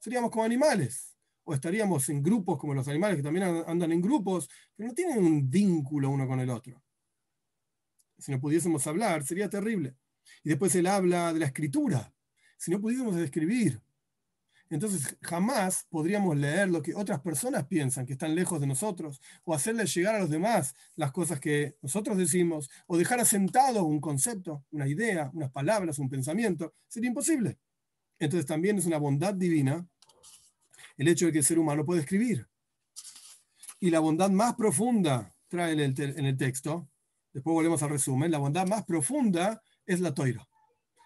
Seríamos como animales. O estaríamos en grupos como los animales que también andan en grupos, pero no tienen un vínculo uno con el otro. Si no pudiésemos hablar, sería terrible. Y después él habla de la escritura. Si no pudiésemos escribir, entonces jamás podríamos leer lo que otras personas piensan que están lejos de nosotros, o hacerles llegar a los demás las cosas que nosotros decimos, o dejar asentado un concepto, una idea, unas palabras, un pensamiento. Sería imposible. Entonces también es una bondad divina el hecho de que el ser humano puede escribir. Y la bondad más profunda, trae en el, texto, después volvemos al resumen, la bondad más profunda es la toira.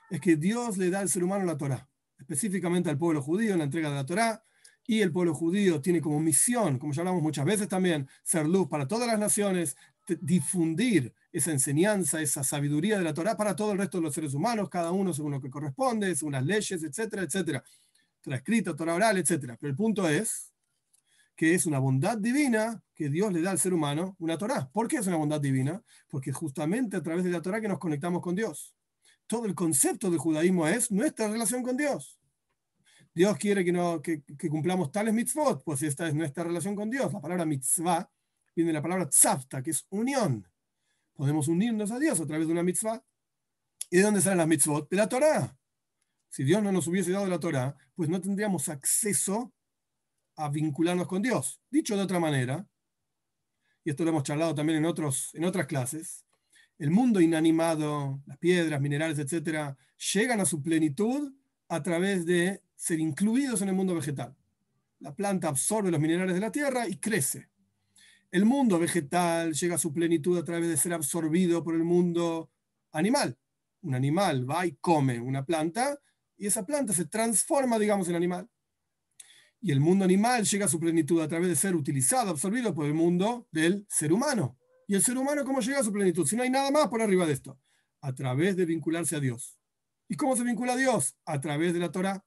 Es que Dios le da al ser humano la Torah específicamente al pueblo judío en la entrega de la Torá, y el pueblo judío tiene como misión, como ya hablamos muchas veces también, ser luz para todas las naciones, difundir esa enseñanza, esa sabiduría de la Torá para todo el resto de los seres humanos, cada uno según lo que corresponde, según las leyes, etcétera, etcétera. Torah escrita, oral, etcétera. Pero el punto es que es una bondad divina que Dios le da al ser humano, una Torá. ¿Por qué es una bondad divina? Porque justamente a través de la Torá que nos conectamos con Dios todo el concepto del judaísmo es nuestra relación con Dios. Dios quiere que, que, cumplamos tales mitzvot, pues esta es nuestra relación con Dios. La palabra mitzvah viene de la palabra tzavta, que es unión. Podemos unirnos a Dios a través de una mitzvah. ¿Y de dónde salen las mitzvot? De la Torah. Si Dios no nos hubiese dado la Torah, pues no tendríamos acceso a vincularnos con Dios. Dicho de otra manera, y esto lo hemos charlado también en, otros, en otras clases, el mundo inanimado, las piedras, minerales, etcétera, llegan a su plenitud a través de ser incluidos en el mundo vegetal. La planta absorbe los minerales de la tierra y crece. El mundo vegetal llega a su plenitud a través de ser absorbido por el mundo animal. Un animal va y come una planta y esa planta se transforma, digamos, en animal. Y el mundo animal llega a su plenitud a través de ser utilizado, absorbido por el mundo del ser humano. ¿Y el ser humano cómo llega a su plenitud? Si no hay nada más por arriba de esto. A través de vincularse a Dios. ¿Y cómo se vincula a Dios? A través de la Torah.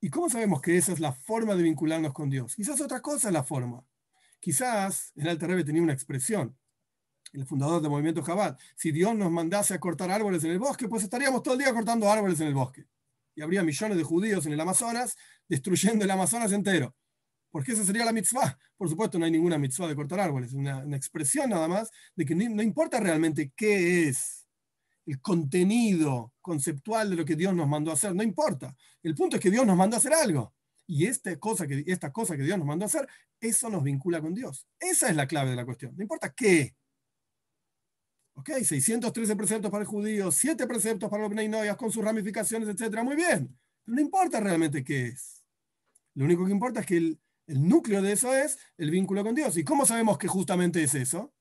¿Y cómo sabemos que esa es la forma de vincularnos con Dios? Quizás otra cosa es la forma. Quizás el Alter Rebbe tenía una expresión, el fundador del movimiento Chabad, si Dios nos mandase a cortar árboles en el bosque, pues estaríamos todo el día cortando árboles en el bosque. Y habría millones de judíos en el Amazonas destruyendo el Amazonas entero porque esa sería la mitzvah. Por supuesto, no hay ninguna mitzvah de cortar árboles, es una, expresión nada más de que no, importa realmente qué es el contenido conceptual de lo que Dios nos mandó hacer, no importa. El punto es que Dios nos mandó a hacer algo. Y esta cosa, que, que Dios nos mandó a hacer, eso nos vincula con Dios. Esa es la clave de la cuestión. No importa qué. Ok, 613 preceptos para el judío, 7 preceptos para los Bnei con sus ramificaciones, etc. Muy bien. Pero no importa realmente qué es. Lo único que importa es que el, el núcleo de eso es el vínculo con Dios. ¿Y cómo sabemos que justamente es eso?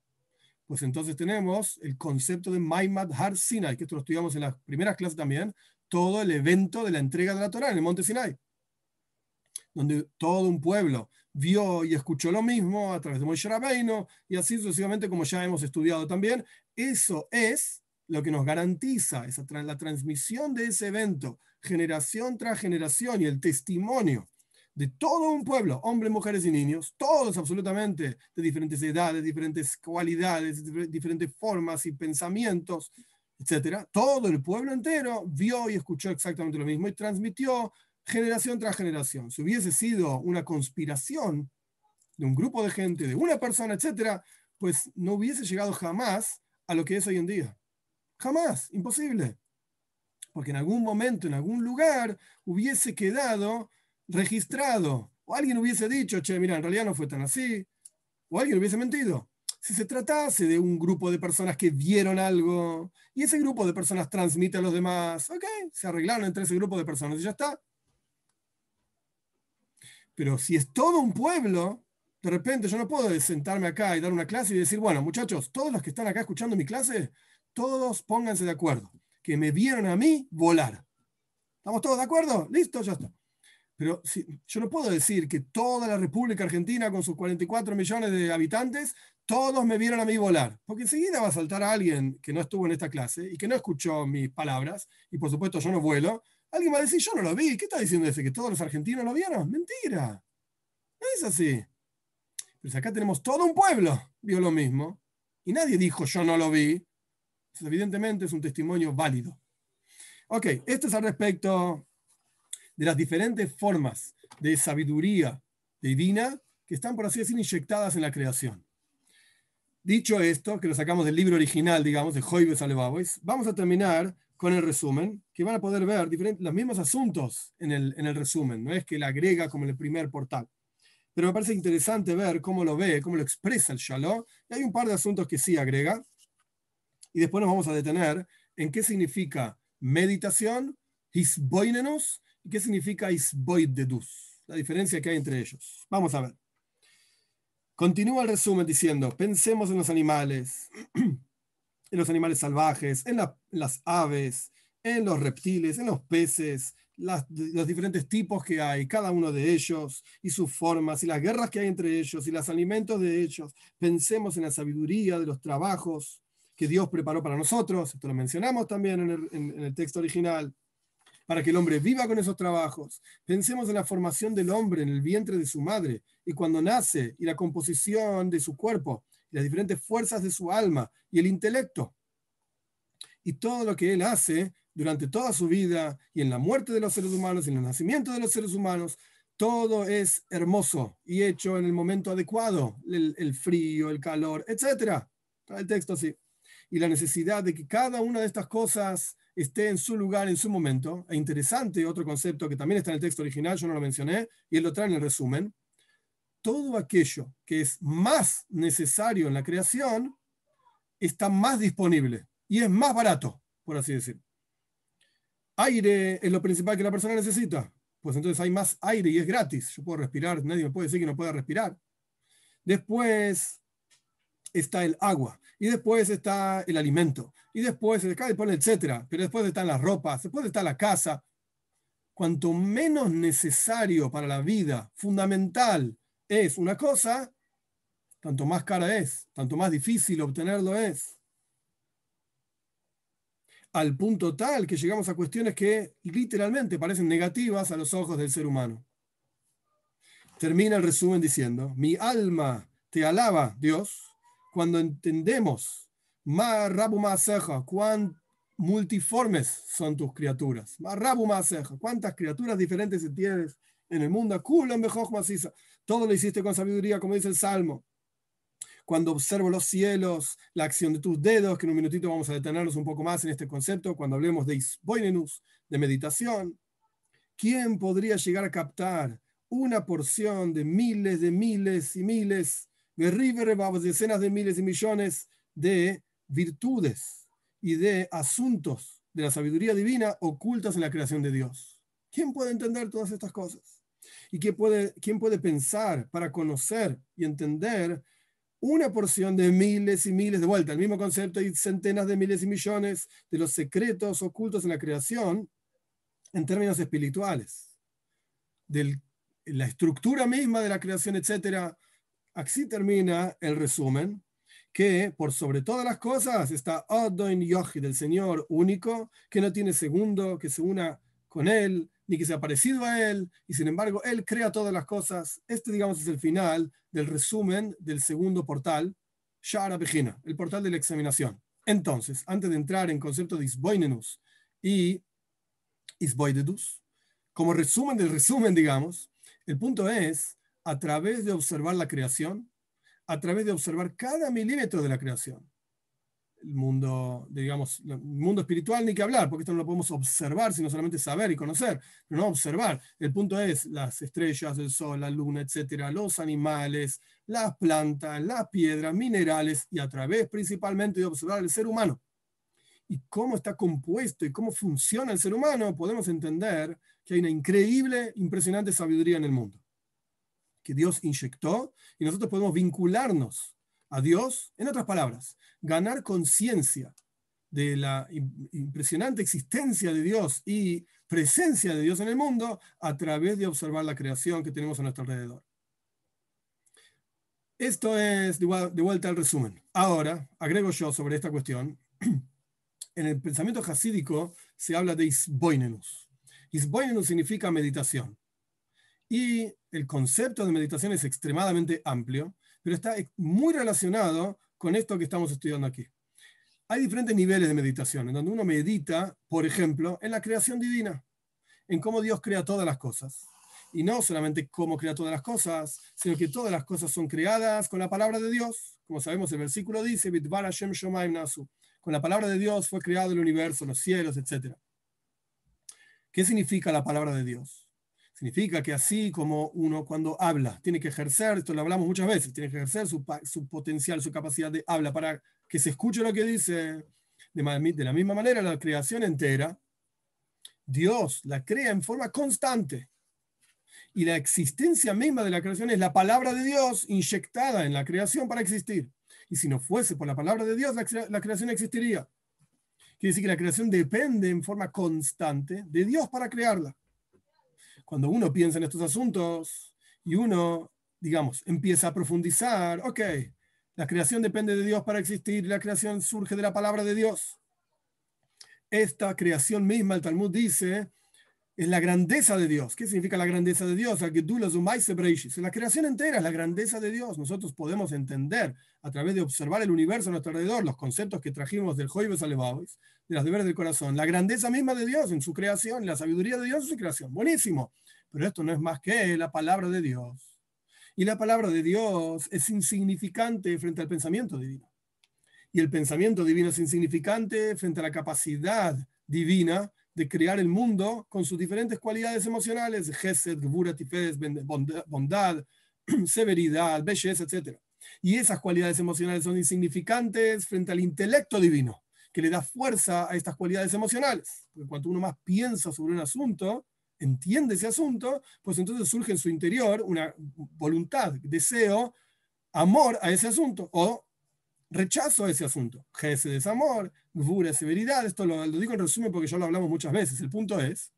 Pues entonces tenemos el concepto de Maimad Har Sinai, que esto lo estudiamos en las primeras clases también, todo el evento de la entrega de la Torah en el monte Sinai, donde todo un pueblo vio y escuchó lo mismo a través de Moshe Rabbeinu y así sucesivamente como ya hemos estudiado también. Eso es lo que nos garantiza la transmisión de ese evento, generación tras generación y el testimonio de todo un pueblo, hombres, mujeres y niños, todos absolutamente de diferentes edades, diferentes cualidades, diferentes formas y pensamientos, etcétera. Todo el pueblo entero vio y escuchó exactamente lo mismo y transmitió generación tras generación. Si hubiese sido una conspiración de un grupo de gente, de una persona, etcétera, pues no hubiese llegado jamás a lo que es hoy en día. Jamás, imposible. Porque en algún momento, en algún lugar, hubiese quedado registrado. O alguien hubiese dicho, che, mira, en realidad no fue tan así. O alguien hubiese mentido. Si se tratase de un grupo de personas que vieron algo y ese grupo de personas transmite a los demás, ok, se arreglaron entre ese grupo de personas y ya está. Pero si es todo un pueblo, de repente yo no puedo sentarme acá y dar una clase y decir, bueno, muchachos, todos los que están acá escuchando mi clase, todos pónganse de acuerdo, que me vieron a mí volar. ¿Estamos todos de acuerdo? Listo, ya está. Pero yo no puedo decir que toda la República Argentina, con sus 44 millones de habitantes, todos me vieron a mí volar. Porque enseguida va a saltar a alguien que no estuvo en esta clase y que no escuchó mis palabras, y por supuesto yo no vuelo, Alguien va a decir, yo no lo vi. ¿Qué está diciendo ese? ¿Que todos los argentinos lo vieron? Mentira. No es así. Pero si acá tenemos todo un pueblo, vio lo mismo, y nadie dijo, yo no lo vi. Evidentemente es un testimonio válido. Ok, esto es al respecto de las diferentes formas de sabiduría divina que están, por así decir, inyectadas en la creación. Dicho esto, que lo sacamos del libro original, digamos, de Joibes Alevabois, vamos a terminar con el resumen, que van a poder ver los mismos asuntos en el, en el resumen, no es que la agrega como el primer portal. Pero me parece interesante ver cómo lo ve, cómo lo expresa el Shalom. Y hay un par de asuntos que sí agrega. Y después nos vamos a detener en qué significa meditación, hisboinenus, y qué significa hisboidedus, la diferencia que hay entre ellos. Vamos a ver. Continúa el resumen diciendo, pensemos en los animales, *clears throat* en los animales salvajes, en, las aves, en los reptiles, en los peces, los diferentes tipos que hay, cada uno de ellos, y sus formas, y las guerras que hay entre ellos, y los alimentos de ellos. Pensemos en la sabiduría de los trabajos que Dios preparó para nosotros, esto lo mencionamos también en el texto original, para que el hombre viva con esos trabajos. Pensemos en la formación del hombre en el vientre de su madre, y cuando nace, y la composición de su cuerpo, las diferentes fuerzas de su alma y el intelecto. Y todo lo que él hace durante toda su vida y en la muerte de los seres humanos y en el nacimiento de los seres humanos, todo es hermoso y hecho en el momento adecuado, el, frío, el calor, etc. El texto así. Y la necesidad de que cada una de estas cosas esté en su lugar, en su momento. E interesante, otro concepto que también está en el texto original, yo no lo mencioné, y él lo trae en el resumen, todo aquello que es más necesario en la creación está más disponible y es más barato, por así decir. Aire es lo principal que la persona necesita. Pues entonces hay más aire y es gratis. Yo puedo respirar, nadie me puede decir que no pueda respirar. Después está el agua, y después está el alimento, y después, etcétera. Pero después están las ropas, después está la casa. Cuanto menos necesario para la vida, fundamental, es una cosa, tanto más cara es, tanto más difícil obtenerlo es. Al punto tal que llegamos a cuestiones que literalmente parecen negativas a los ojos del ser humano. Termina el resumen diciendo, mi alma te alaba, Dios, cuando entendemos más rabu más cuán multiformes son tus criaturas. Más rabu cuántas criaturas diferentes tienes en el mundo. Todo lo hiciste con sabiduría, como dice el Salmo. Cuando observo los cielos, la acción de tus dedos, que en un minutito vamos a detenernos un poco más en este concepto, cuando hablemos de Isboinenus, de meditación. ¿Quién podría llegar a captar una porción de miles de miles y miles, de decenas de miles y millones de virtudes y de asuntos de la sabiduría divina ocultas en la creación de Dios? ¿Quién puede entender todas estas cosas? ¿Y quién puede, quién puede pensar para conocer y entender una porción de miles y miles de vueltas, el mismo concepto y centenas de miles y millones de los secretos ocultos en la creación en términos espirituales, de la estructura misma de la creación, etc. Así termina el resumen, que por sobre todas las cosas está Adon Yohi, del Señor único, que no tiene segundo, que se una con Él, ni que sea parecido a Él, y sin embargo Él crea todas las cosas. Este, digamos, es el final del resumen del segundo portal, Shara Begina, el portal de la examinación. Entonces, antes de entrar en concepto de Isboinenus y Isboidedus, como resumen del resumen, digamos, el punto es, a través de observar la creación, a través de observar cada milímetro de la creación. El mundo, digamos, el mundo espiritual ni que hablar, porque esto no lo podemos observar, sino solamente saber y conocer, no observar. El punto es las estrellas, el sol, la luna, etcétera, los animales, las plantas, las piedras, minerales, y a través principalmente de observar el ser humano y cómo está compuesto y cómo funciona el ser humano, podemos entender que hay una increíble, impresionante sabiduría en el mundo, que Dios inyectó y nosotros podemos vincularnos a Dios, en otras palabras, ganar conciencia de la impresionante existencia de Dios y presencia de Dios en el mundo a través de observar la creación que tenemos a nuestro alrededor. Esto es de vuelta al resumen. Ahora, agrego yo sobre esta cuestión *clears throat* en el pensamiento jasídico se habla de isboinenus. Isboinenus significa meditación. Y el concepto de meditación es extremadamente amplio, pero está muy relacionado con esto que estamos estudiando aquí. Hay diferentes niveles de meditación, en donde uno medita, por ejemplo, en la creación divina, en cómo Dios crea todas las cosas. Y no solamente cómo crea todas las cosas, sino que todas las cosas son creadas con la palabra de Dios. Como sabemos, el versículo dice, con la palabra de Dios fue creado el universo, los cielos, etc. ¿Qué significa la palabra de Dios? Significa que así como uno cuando habla tiene que ejercer, esto lo hablamos muchas veces, tiene que ejercer su, potencial, su capacidad de habla para que se escuche lo que dice. De, la misma manera, la creación entera, Dios la crea en forma constante. Y la existencia misma de la creación es la palabra de Dios inyectada en la creación para existir. Y si no fuese por la palabra de Dios, la, creación existiría. Quiere decir que la creación depende en forma constante de Dios para crearla. Cuando uno piensa en estos asuntos y uno, digamos, empieza a profundizar, ok, la creación depende de Dios para existir, la creación surge de la palabra de Dios. Esta creación misma, el Talmud dice, es la grandeza de Dios. ¿Qué significa la grandeza de Dios? La creación entera es la grandeza de Dios. Nosotros podemos entender a través de observar el universo a nuestro alrededor, los conceptos que trajimos del Joibes Alevavis, de las deberes del corazón, la grandeza misma de Dios en su creación, la sabiduría de Dios en su creación. Buenísimo. Pero esto no es más que la palabra de Dios. Y la palabra de Dios es insignificante frente al pensamiento divino. Y el pensamiento divino es insignificante frente a la capacidad divina de crear el mundo con sus diferentes cualidades emocionales, gesed, bondad, *clears throat* severidad, belleza, etc. Y esas cualidades emocionales son insignificantes frente al intelecto divino, que le da fuerza a estas cualidades emocionales. Porque cuanto uno más piensa sobre un asunto, entiende ese asunto, pues entonces surge en su interior una voluntad, deseo, amor a ese asunto o rechazo a ese asunto. Gesed es amor, Gvura severidad. Esto lo, digo en resumen porque ya lo hablamos muchas veces. El punto es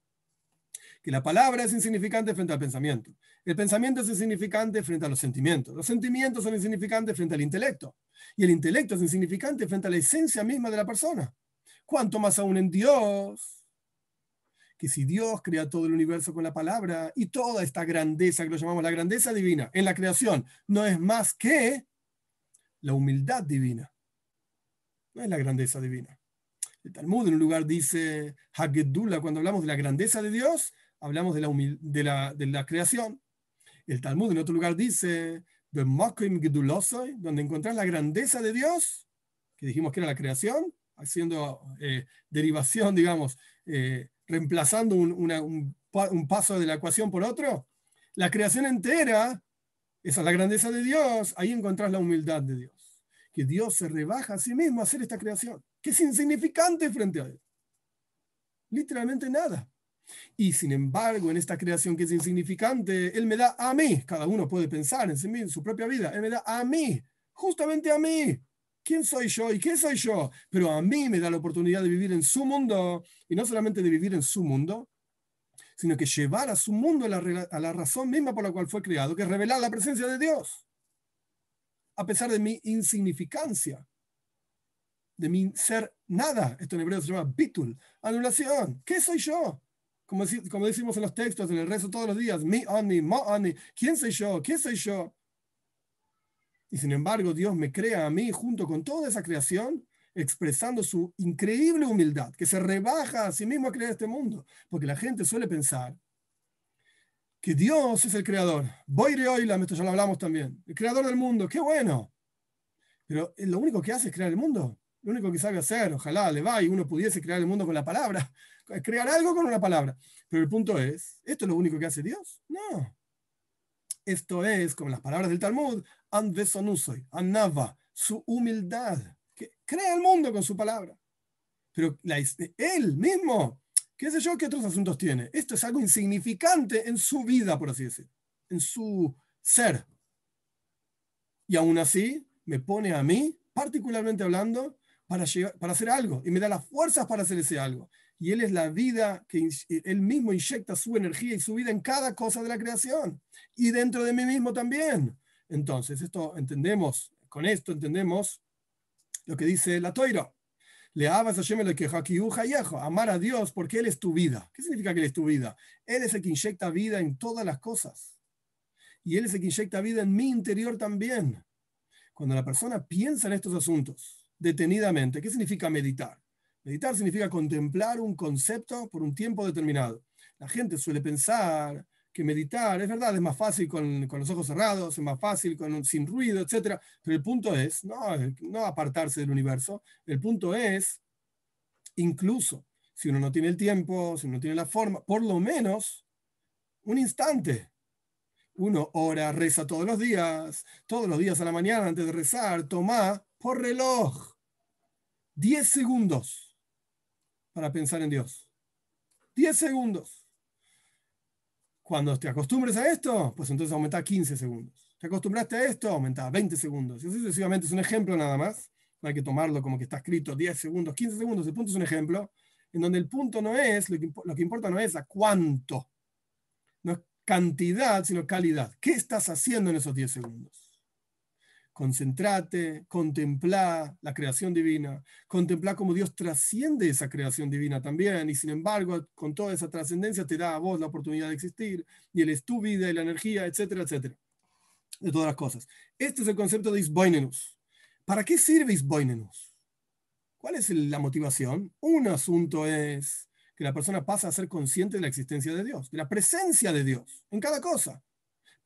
que la palabra es insignificante frente al pensamiento. El pensamiento es insignificante frente a los sentimientos. Los sentimientos son insignificantes frente al intelecto. Y el intelecto es insignificante frente a la esencia misma de la persona. Cuanto más aún en Dios, que si Dios crea todo el universo con la palabra y toda esta grandeza que lo llamamos la grandeza divina en la creación, no es más que la humildad divina no es la grandeza divina. El Talmud en un lugar dice, cuando hablamos de la grandeza de Dios, hablamos de la, de la, de la creación. El Talmud en otro lugar dice, donde encontrás la grandeza de Dios, que dijimos que era la creación, haciendo eh, derivación, digamos, eh, reemplazando un, un, paso de la ecuación por otro. La creación entera, esa es la grandeza de Dios, ahí encontrás la humildad de Dios que Dios se rebaja a sí mismo a hacer esta creación, que es insignificante frente a Él. Literalmente nada. Y sin embargo, en esta creación que es insignificante, Él me da a mí. Cada uno puede pensar en, sí mismo, en su propia vida. Él me da a mí, justamente a mí. ¿Quién soy yo y qué soy yo? Pero a mí me da la oportunidad de vivir en su mundo. Y no solamente de vivir en su mundo, sino que llevar a su mundo a la, a la razón misma por la cual fue creado, que es revelar la presencia de Dios a pesar de mi insignificancia, de mi ser nada. Esto en hebreo se llama bitul, anulación. ¿Qué soy yo? Como, como decimos en los textos, en el rezo todos los días, mi ani, mo ani, ¿quién soy yo? ¿Qué soy yo? Y sin embargo, Dios me crea a mí junto con toda esa creación, expresando su increíble humildad, que se rebaja a sí mismo a crear este mundo. Porque la gente suele pensar que Dios es el creador. Boire Oilam, esto ya lo hablamos también. El creador del mundo, qué bueno. Pero lo único que hace es crear el mundo. Lo único que sabe hacer, ojalá le va y uno pudiese crear el mundo con la palabra. Crear algo con una palabra. Pero el punto es, ¿esto es lo único que hace Dios? No. Esto es, como las palabras del Talmud, Anvesonusoy, Anava, su humildad. Que crea el mundo con su palabra. Pero él mismo qué sé yo, qué otros asuntos tiene. Esto es algo insignificante en su vida, por así decir, en su ser. Y aún así me pone a mí, particularmente hablando, para, para hacer algo y me da las fuerzas para hacer ese algo. Y Él es la vida que Él mismo inyecta su energía y su vida en cada cosa de la creación y dentro de mí mismo también. Entonces, esto entendemos, con esto entendemos lo que dice la Toira. Le abas a amar a Dios porque Él es tu vida. ¿Qué significa que Él es tu vida? Él es el que inyecta vida en todas las cosas. Y Él es el que inyecta vida en mi interior también. Cuando la persona piensa en estos asuntos detenidamente, ¿qué significa meditar? Meditar significa contemplar un concepto por un tiempo determinado. La gente suele pensar que meditar, es verdad, es más fácil con, con los ojos cerrados, es más fácil con, sin ruido, etc. Pero el punto es, no, no apartarse del universo, el punto es, incluso si uno no tiene el tiempo, si uno no tiene la forma, por lo menos un instante. Uno ora, reza todos los días, todos los días a la mañana antes de rezar, toma por reloj 10 segundos para pensar en Dios. 10 segundos. Cuando te acostumbres a esto, pues entonces aumenta 15 segundos. Te acostumbraste a esto, aumenta 20 segundos. Y así sucesivamente es un ejemplo nada más. No hay que tomarlo como que está escrito 10 segundos, 15 segundos. El punto es un ejemplo en donde el punto no es, lo que, lo que importa no es a cuánto, no es cantidad, sino calidad. ¿Qué estás haciendo en esos 10 segundos? Concentrate, contempla la creación divina, contempla cómo Dios trasciende esa creación divina también, y sin embargo, con toda esa trascendencia te da a vos la oportunidad de existir, y Él es tu vida y la energía, etcétera, etcétera, de todas las cosas. Este es el concepto de Isboinenus. ¿Para qué sirve Isboinenus? ¿Cuál es la motivación? Un asunto es que la persona pasa a ser consciente de la existencia de Dios, de la presencia de Dios en cada cosa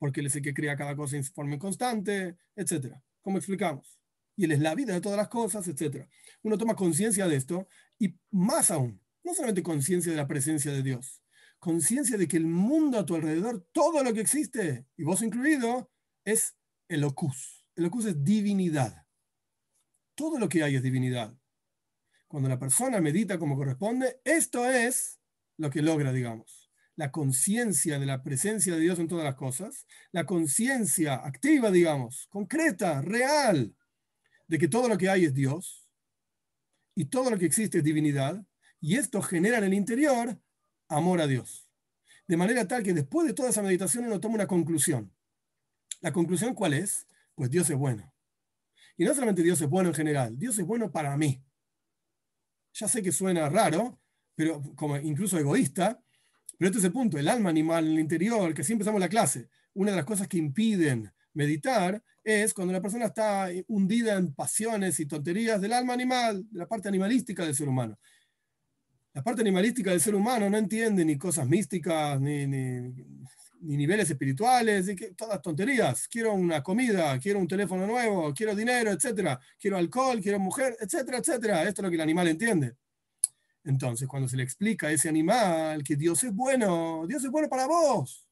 porque Él es el que crea cada cosa en forma constante, etc. Como explicamos. Y Él es la vida de todas las cosas, etc. Uno toma conciencia de esto y más aún, no solamente conciencia de la presencia de Dios, conciencia de que el mundo a tu alrededor, todo lo que existe, y vos incluido, es el locus. El locus es divinidad. Todo lo que hay es divinidad. Cuando la persona medita como corresponde, esto es lo que logra, digamos la conciencia de la presencia de Dios en todas las cosas, la conciencia activa, digamos, concreta, real, de que todo lo que hay es Dios y todo lo que existe es divinidad, y esto genera en el interior amor a Dios. De manera tal que después de toda esa meditación uno toma una conclusión. ¿La conclusión cuál es? Pues Dios es bueno. Y no solamente Dios es bueno en general, Dios es bueno para mí. Ya sé que suena raro, pero como incluso egoísta, pero este es el punto, el alma animal en el interior, que siempre empezamos la clase, una de las cosas que impiden meditar es cuando la persona está hundida en pasiones y tonterías del alma animal, de la parte animalística del ser humano. La parte animalística del ser humano no entiende ni cosas místicas, ni, ni, niveles espirituales, y que, todas tonterías. Quiero una comida, quiero un teléfono nuevo, quiero dinero, etcétera. Quiero alcohol, quiero mujer, etcétera, etcétera. Esto es lo que el animal entiende. Entonces, cuando se le explica a ese animal que Dios es bueno, Dios es bueno para vos.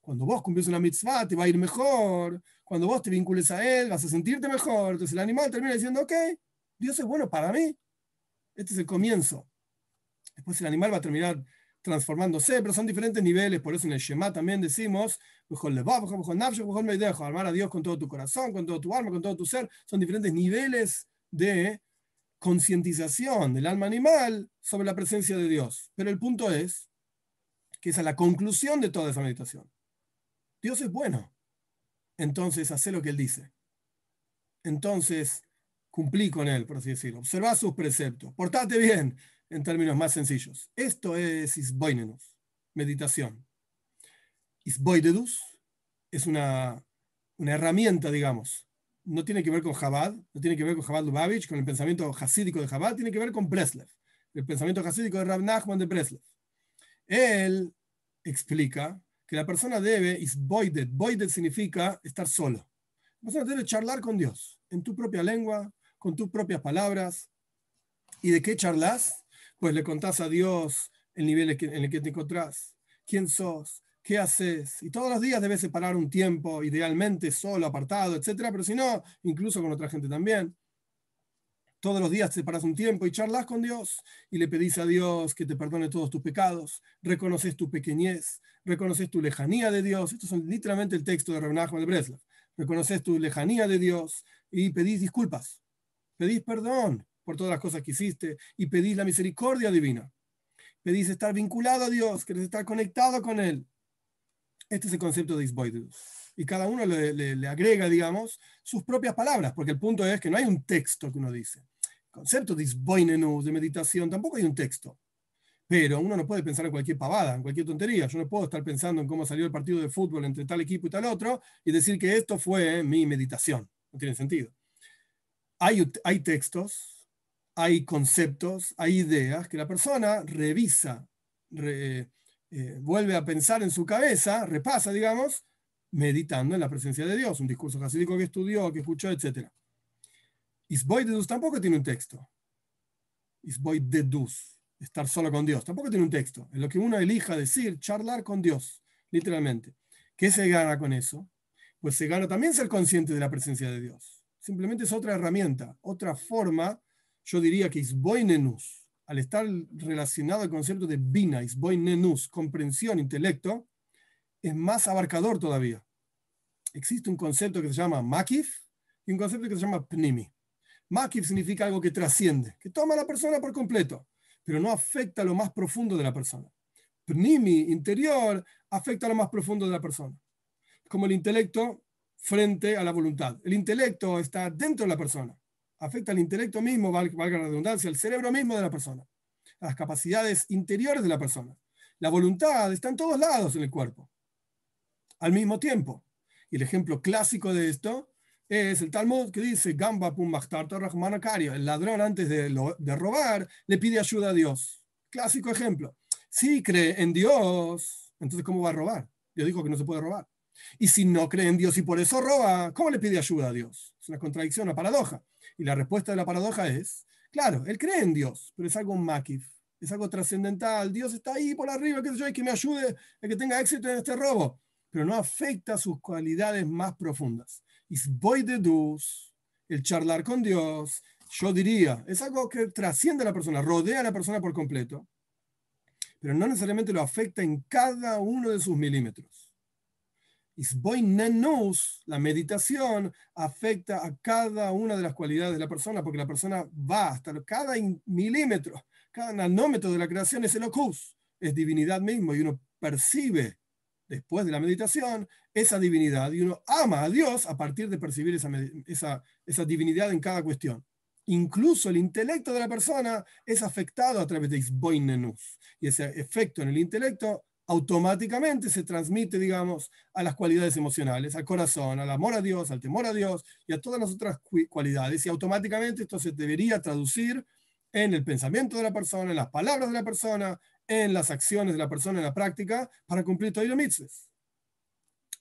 Cuando vos cumplís una mitzvah, te va a ir mejor. Cuando vos te vincules a Él, vas a sentirte mejor. Entonces el animal termina diciendo, ok, Dios es bueno para mí. Este es el comienzo. Después el animal va a terminar transformándose, pero son diferentes niveles. Por eso en el Shema también decimos, amar a Dios con todo tu corazón, con todo tu alma, con todo tu ser. Son diferentes niveles de concientización del alma animal sobre la presencia de Dios. Pero el punto es que esa es la conclusión de toda esa meditación. Dios es bueno. Entonces, hace lo que Él dice. Entonces, cumplí con Él, por así decirlo. Observa sus preceptos. Portate bien, en términos más sencillos. Esto es Isboinenus, meditación. Isboidedus es una, una herramienta, digamos, no tiene que ver con Chabad, no tiene que ver con Chabad Lubavitch, con el pensamiento hasídico de Chabad, tiene que ver con Breslev, el pensamiento hasídico de Rab Nachman de Breslev. Él explica que la persona debe, is voided, voided significa estar solo. La persona debe charlar con Dios, en tu propia lengua, con tus propias palabras. ¿Y de qué charlas? Pues le contás a Dios el nivel en el que te encontrás, quién sos, qué haces. Y todos los días debes separar un tiempo, idealmente solo, apartado, etcétera, pero si no, incluso con otra gente también. Todos los días separas un tiempo y charlas con Dios y le pedís a Dios que te perdone todos tus pecados, reconoces tu pequeñez, reconoces tu lejanía de Dios. Esto es literalmente el texto de Renajo de Breslau. Reconoces tu lejanía de Dios y pedís disculpas, pedís perdón por todas las cosas que hiciste y pedís la misericordia divina. Pedís estar vinculado a Dios, querés estar conectado con Él. Este es el concepto de Isboidus. Y cada uno le, agrega, digamos, sus propias palabras, porque el punto es que no hay un texto que uno dice. El concepto de Isboinenus, de meditación, tampoco hay un texto. Pero uno no puede pensar en cualquier pavada, en cualquier tontería. Yo no puedo estar pensando en cómo salió el partido de fútbol entre tal equipo y tal otro y decir que esto fue mi meditación. No tiene sentido. Hay, hay textos, hay conceptos, hay ideas que la persona revisa, eh, vuelve a pensar en su cabeza, repasa, digamos, meditando en la presencia de Dios, un discurso jasídico que estudió, que escuchó, etc. Isboidedus tampoco tiene un texto. Isboidedus, estar solo con Dios, tampoco tiene un texto. Es lo que uno elija decir, charlar con Dios, literalmente. ¿Qué se gana con eso? Pues se gana también ser consciente de la presencia de Dios. Simplemente es otra herramienta, otra forma, yo diría que isboinenus, al estar relacionado al concepto de bina, isboinenus, comprensión, intelecto, es más abarcador todavía. Existe un concepto que se llama makif y un concepto que se llama pnimi. Makif significa algo que trasciende, que toma a la persona por completo, pero no afecta a lo más profundo de la persona. Pnimi, interior, afecta a lo más profundo de la persona. Como el intelecto frente a la voluntad. El intelecto está dentro de la persona. Afecta al intelecto mismo, valga la redundancia, al cerebro mismo de la persona. las capacidades interiores de la persona. La voluntad está en todos lados en el cuerpo al mismo tiempo. Y el ejemplo clásico de esto es el Talmud que dice, Gamba el ladrón antes de, de robar le pide ayuda a Dios. Clásico ejemplo. Si cree en Dios, entonces ¿cómo va a robar? Dios dijo que no se puede robar. Y si no cree en Dios y por eso roba, ¿cómo le pide ayuda a Dios? Es una contradicción, una paradoja. Y la respuesta de la paradoja es, claro, él cree en Dios, pero es algo makif, es algo trascendental. Dios está ahí por arriba, que yo, y que me ayude a que tenga éxito en este robo pero no afecta sus cualidades más profundas. Y voy de Dios, el charlar con Dios, yo diría, es algo que trasciende a la persona, rodea a la persona por completo, pero no necesariamente lo afecta en cada uno de sus milímetros. Voy Nenus, la meditación, afecta a cada una de las cualidades de la persona, porque la persona va hasta cada milímetro, cada nanómetro de la creación es el ocus, es divinidad mismo, y uno percibe después de la meditación, esa divinidad y uno ama a Dios a partir de percibir esa, esa, esa divinidad en cada cuestión. Incluso el intelecto de la persona es afectado a través de Isboinenus. Y ese efecto en el intelecto automáticamente se transmite, digamos, a las cualidades emocionales, al corazón, al amor a Dios, al temor a Dios y a todas las otras cualidades. Y automáticamente esto se debería traducir en el pensamiento de la persona, en las palabras de la persona, en las acciones de la persona en la práctica para cumplir todo el mitzvahs.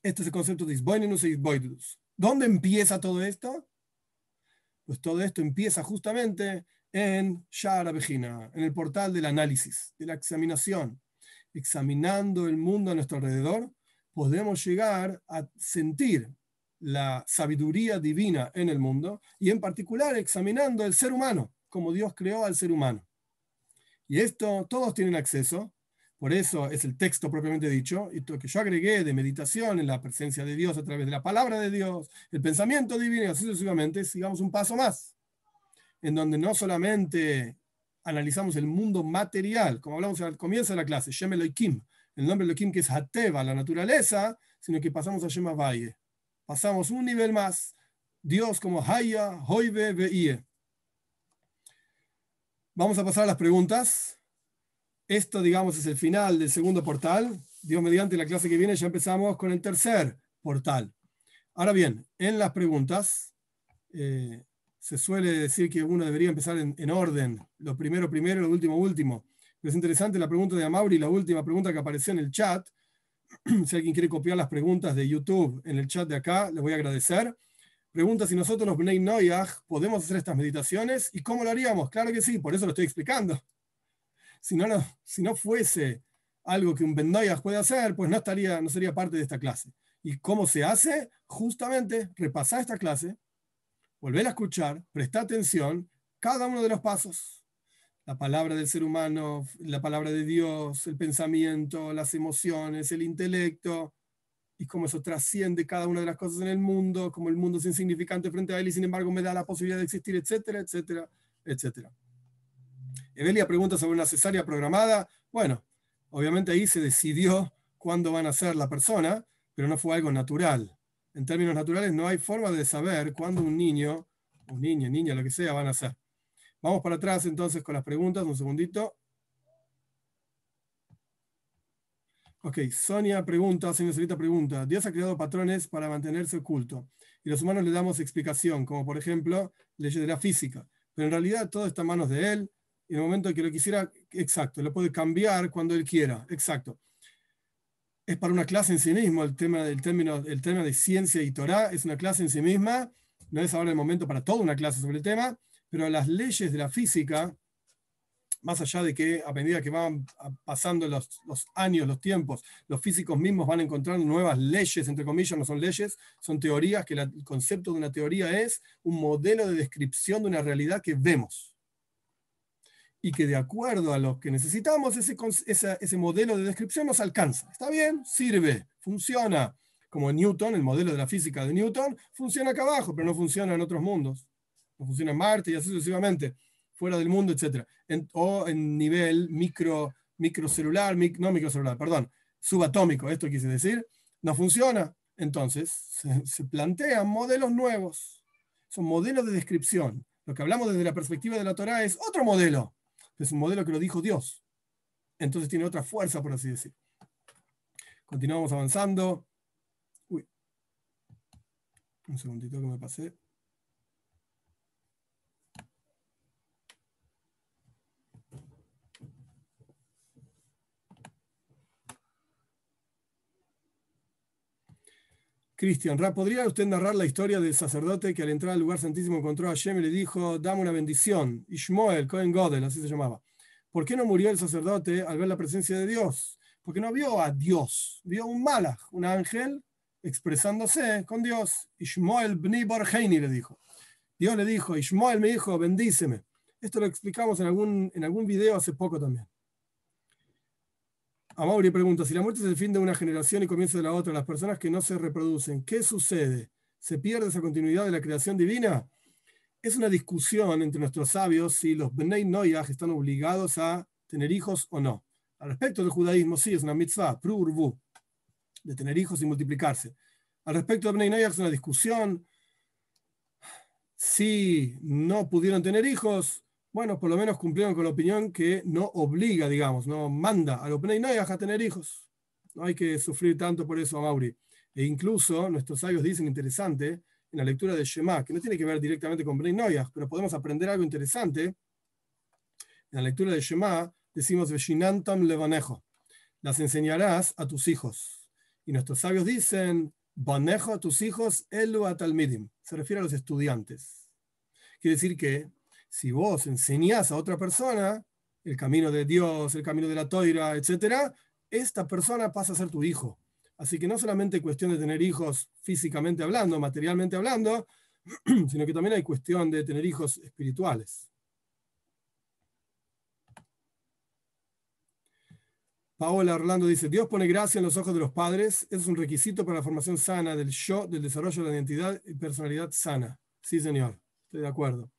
Este es el concepto de isboinenus y isboidus. ¿Dónde empieza todo esto? Pues todo esto empieza justamente en Shara Bejina, en el portal del análisis, de la examinación. Examinando el mundo a nuestro alrededor, podemos llegar a sentir la sabiduría divina en el mundo y en particular examinando el ser humano, como Dios creó al ser humano. Y esto todos tienen acceso, por eso es el texto propiamente dicho, y lo que yo agregué de meditación en la presencia de Dios a través de la palabra de Dios, el pensamiento divino y así sucesivamente, sigamos un paso más, en donde no solamente analizamos el mundo material, como hablamos al comienzo de la clase, Shem Elohim, el nombre Elohim que es Hateva, la naturaleza, sino que pasamos a Valle. Pasamos un nivel más, Dios como Haya, Hoive, Veie. Vamos a pasar a las preguntas. Esto, digamos, es el final del segundo portal. Dios mediante la clase que viene ya empezamos con el tercer portal. Ahora bien, en las preguntas eh, se suele decir que uno debería empezar en, orden, lo primero primero, lo último último. Pero es interesante la pregunta de Amauri, la última pregunta que apareció en el chat, *clears throat* Si alguien quiere copiar las preguntas de YouTube en el chat de acá, le voy a agradecer. Pregunta si nosotros los Bnei Noyach podemos hacer estas meditaciones y cómo lo haríamos. Claro que sí, por eso lo estoy explicando. Si no, si no fuese algo que un Ben puede hacer, pues no, estaría, no sería parte de esta clase. ¿Y cómo se hace? Justamente repasar esta clase, volver a escuchar, prestar atención, cada uno de los pasos. La palabra del ser humano, la palabra de Dios, el pensamiento, las emociones, el intelecto, y cómo eso trasciende cada una de las cosas en el mundo, como el mundo es insignificante frente a él y sin embargo me da la posibilidad de existir, etcétera, etcétera, etcétera. Evelia pregunta sobre una cesárea programada. Bueno, obviamente ahí se decidió cuándo van a ser la persona, pero no fue algo natural. En términos naturales no hay forma de saber cuándo un niño, un niño, niña, lo que sea, van a ser. Vamos para atrás entonces con las preguntas, un segundito. Ok, Sonia pregunta, señorita pregunta, Dios ha creado patrones para mantenerse oculto y los humanos le damos explicación, como por ejemplo leyes de la física, pero en realidad todo está en manos de Él y en el momento que lo quisiera, exacto, lo puede cambiar cuando Él quiera, exacto es para una clase en sí mismo, el tema, del término, el tema de ciencia y Torah es una clase en sí misma, no es ahora el momento para toda una clase sobre el tema, pero las leyes de la física, más allá de que a medida que van pasando los, años, los tiempos, los físicos mismos van encontrando nuevas leyes, entre comillas, no son leyes, son teorías, que el concepto de una teoría es un modelo de descripción de una realidad que vemos y que de acuerdo a lo que necesitamos, ese, ese, modelo de descripción nos alcanza. ¿Está bien? Sirve, funciona. Como Newton, el modelo de la física de Newton, funciona acá abajo, pero no funciona en otros mundos. No funciona en Marte y así sucesivamente, fuera del mundo, etc. o en nivel micro, microcelular, no microcelular, perdón, subatómico, esto quise decir, no funciona. Entonces, se, se plantean modelos nuevos. Son modelos de descripción. Lo que hablamos desde la perspectiva de la Torah es otro modelo es un modelo que lo dijo Dios. Entonces tiene otra fuerza, por así decir. Continuamos avanzando. Uy. Un segundito que me pasé. Cristian, ¿podría usted narrar la historia del sacerdote que al entrar al lugar santísimo encontró a Hashem y le dijo, dame una bendición? Ishmael, Cohen Godel, así se llamaba. ¿Por qué no murió el sacerdote al ver la presencia de Dios? Porque no vio a Dios, vio un malach, un ángel expresándose con Dios. Ishmael bni Borheini le dijo. Dios le dijo, Ishmael me dijo, bendíceme. Esto lo explicamos en algún, en algún video hace poco también. Amaury pregunta, si la muerte es el fin de una generación y comienzo de la otra, las personas que no se reproducen, ¿qué sucede? ¿Se pierde esa continuidad de la creación divina? Es una discusión entre nuestros sabios si los Bnei Noyaj están obligados a tener hijos o no. Al respecto del judaísmo, sí, es una mitzvah, prurvu, de tener hijos y multiplicarse. Al respecto de Bnei Noyaj es una discusión. Si no pudieron tener hijos, bueno, por lo menos cumplieron con la opinión que no obliga, digamos, no manda a los Bnei a tener hijos. No hay que sufrir tanto por eso, Mauri. E incluso nuestros sabios dicen interesante en la lectura de Shema, que no tiene que ver directamente con Bnei pero podemos aprender algo interesante. En la lectura de Shema decimos Veshinantam levanejo, las enseñarás a tus hijos. Y nuestros sabios dicen, Banejo a tus hijos, elu atalmidim. Se refiere a los estudiantes. Quiere decir que si vos enseñás a otra persona el camino de Dios, el camino de la toira, etc., esta persona pasa a ser tu hijo. Así que no solamente cuestión de tener hijos físicamente hablando, materialmente hablando, *clears throat* sino que también hay cuestión de tener hijos espirituales. Paola Orlando dice, Dios pone gracia en los ojos de los padres, es un requisito para la formación sana del yo, del desarrollo de la identidad y personalidad sana. Sí, señor, estoy de acuerdo.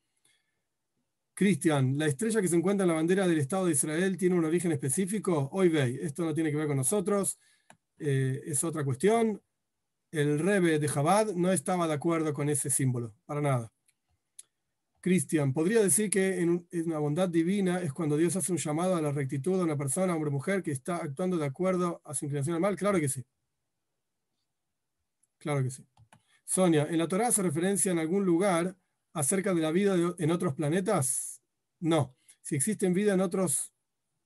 Cristian, ¿la estrella que se encuentra en la bandera del Estado de Israel tiene un origen específico? Hoy ve, esto no tiene que ver con nosotros, eh, es otra cuestión. El Rebe de Jabad no estaba de acuerdo con ese símbolo, para nada. Cristian, ¿podría decir que en, una bondad divina es cuando Dios hace un llamado a la rectitud de una persona, hombre o mujer, que está actuando de acuerdo a su inclinación al mal? Claro que sí. Claro que sí. Sonia, ¿en la Torah se referencia en algún lugar acerca de la vida en otros planetas? No. Si existen vida en otros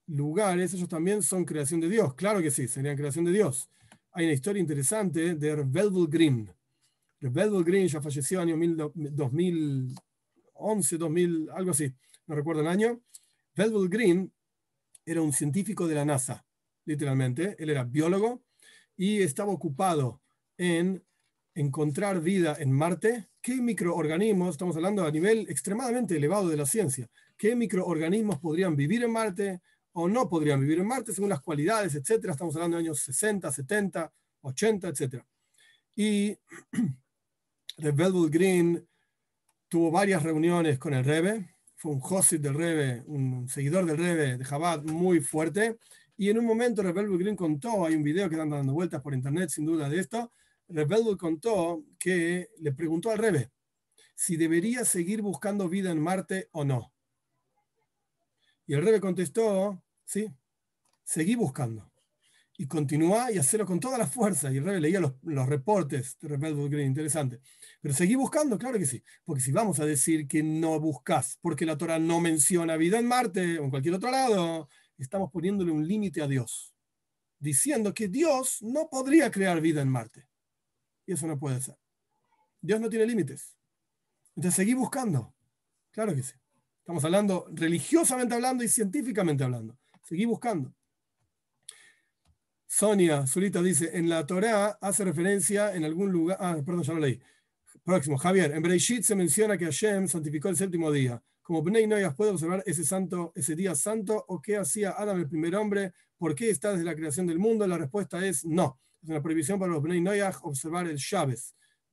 lugares, ellos también son creación de Dios. Claro que sí, serían creación de Dios. hay una historia interesante de Velvel Green. Velvel Green ya falleció en el año 2011, 2000, algo así, no recuerdo el año. Velvel Green era un científico de la NASA, literalmente. Él era biólogo y estaba ocupado en encontrar vida en Marte. ¿Qué microorganismos, estamos hablando a nivel extremadamente elevado de la ciencia, qué microorganismos podrían vivir en Marte o no podrían vivir en Marte según las cualidades, etcétera? Estamos hablando de años 60, 70, 80, etcétera. Y *clears throat* Velvet Green tuvo varias reuniones con el Rebe, fue un Josid del Rebe, un seguidor del Rebe de Chabad muy fuerte, y en un momento Rebel Green contó, hay un video que están dando vueltas por internet sin duda de esto, Rebel contó que le preguntó al Rebe si debería seguir buscando vida en Marte o no. Y el Rebe contestó, sí, seguí buscando. Y continúa y hacerlo con toda la fuerza. Y el Rebe leía los, reportes de Rebel Green, interesante. Pero seguí buscando, claro que sí. Porque si vamos a decir que no buscas porque la Torah no menciona vida en Marte o en cualquier otro lado, estamos poniéndole un límite a Dios, diciendo que Dios no podría crear vida en Marte. Y eso no puede ser. Dios no tiene límites. Entonces seguí buscando. Claro que sí. Estamos hablando religiosamente hablando y científicamente hablando. Seguí buscando. Sonia Zulita dice, en la Torá hace referencia en algún lugar, ah, perdón, ya lo leí. Próximo, Javier, en Breishit se menciona que Hashem santificó el séptimo día como Bnei Noyah puede observar ese santo, ese día santo, o qué hacía Adam el primer hombre, por qué está desde la creación del mundo, la respuesta es no. Es una prohibición para los Bnei Noyah observar el Shabbat,